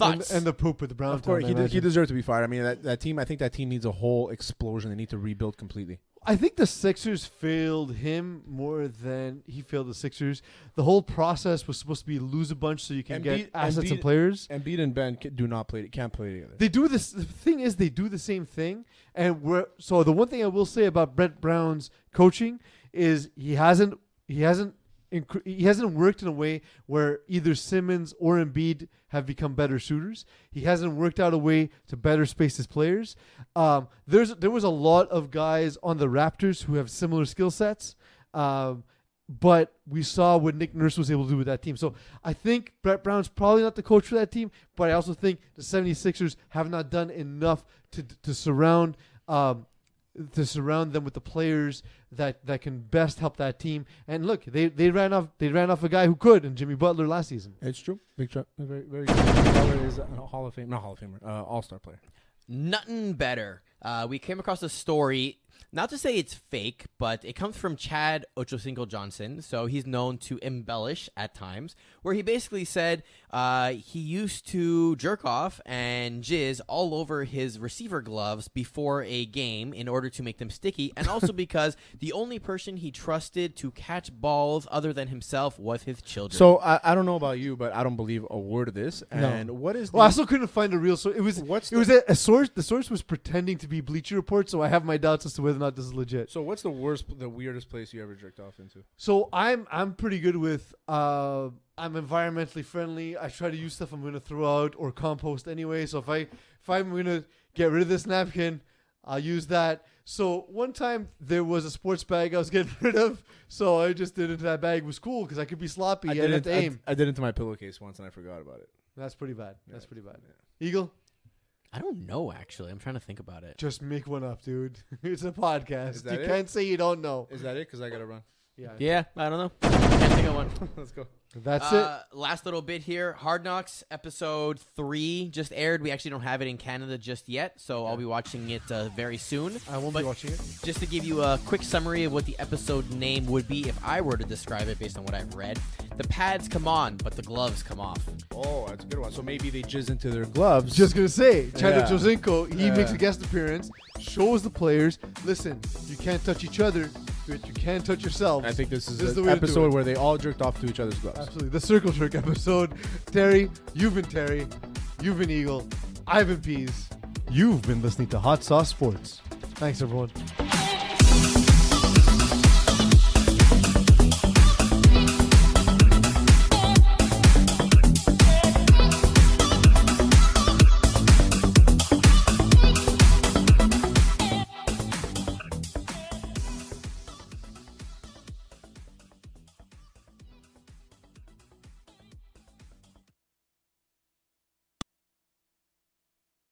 And, Thoughts? and the poop with the brown Of course, he, I de- he deserved to be fired. I mean, that, that team. I think that team needs a whole explosion. They need to rebuild completely. I think the Sixers failed him more than he failed the Sixers. The whole process was supposed to be lose a bunch so you can Embiid- get assets Embiid- and players. Embiid and Ben do not play. Can't play together. They do this. The thing is, they do the same thing. And we're so the one thing I will say about Brett Brown's coaching is he hasn't he hasn't incre- he hasn't worked in a way where either Simmons or Embiid have become better shooters. He hasn't worked out a way to better space his players. Um, there's there was a lot of guys on the Raptors who have similar skill sets. Um, but we saw what Nick Nurse was able to do with that team. So I think Brett Brown's probably not the coach for that team, but I also think the 76ers have not done enough to to surround um, to surround them with the players that, that can best help that team. And look, they, they ran off they ran off a guy who could and Jimmy Butler last season. It's true. Big truck. Very, very good. Butler is a Hall of Fame, not Hall of Famer, uh, All Star player. Nothing better. Uh, we came across a story, not to say it's fake, but it comes from Chad Ochocinco Johnson. So he's known to embellish at times, where he basically said uh, he used to jerk off and jizz all over his receiver gloves before a game in order to make them sticky, and also because the only person he trusted to catch balls other than himself was his children. So I, I don't know about you, but I don't believe a word of this. No. And what is? Well, I the- still couldn't find a real source. It was What's it was a, a source. The source was pretending to be be Bleacher Report, so I have my doubts as to whether or not this is legit. So what's the worst, the weirdest place you ever jerked off into? So I'm I'm pretty good with uh I'm environmentally friendly. I try to use stuff I'm gonna throw out or compost anyway. So if I if I'm gonna get rid of this napkin, I'll use that. So one time there was a sports bag I was getting rid of, so I just did it into that bag. It was cool because I could be sloppy I and did, have it, to I, aim. I did it into my pillowcase once and I forgot about it. That's pretty bad. That's Yeah. pretty bad. Eagle, I don't know actually. I'm trying to think about it. just make one up, dude. it's a podcast. You it? can't say you don't know. Is that it? Because I gotta run. Yeah, Yeah, I don't know. Can't think of one. Let's go. that's it. Uh, last little bit here. Hard Knocks episode three just aired. We actually don't have it in Canada just yet, so I'll be watching it uh, very soon. I won't but- be watching it. Just to give you a quick summary of what the episode name would be if I were to describe it based on what I've read. The pads come on, but the gloves come off. Oh, that's a good one. So maybe they jizz into their gloves. Just gonna say, Chad Yeah. Ochocinco, he makes a guest appearance, shows the players, listen, you can't touch each other, but you can touch yourselves. I think this is, This is the an way episode where they all jerked off to each other's gloves. Absolutely. The Circle Jerk episode. Terry, you've been Terry. You've been Eagle. I've been Peas. You've been listening to Hot Sauce Sports. Thanks, everyone.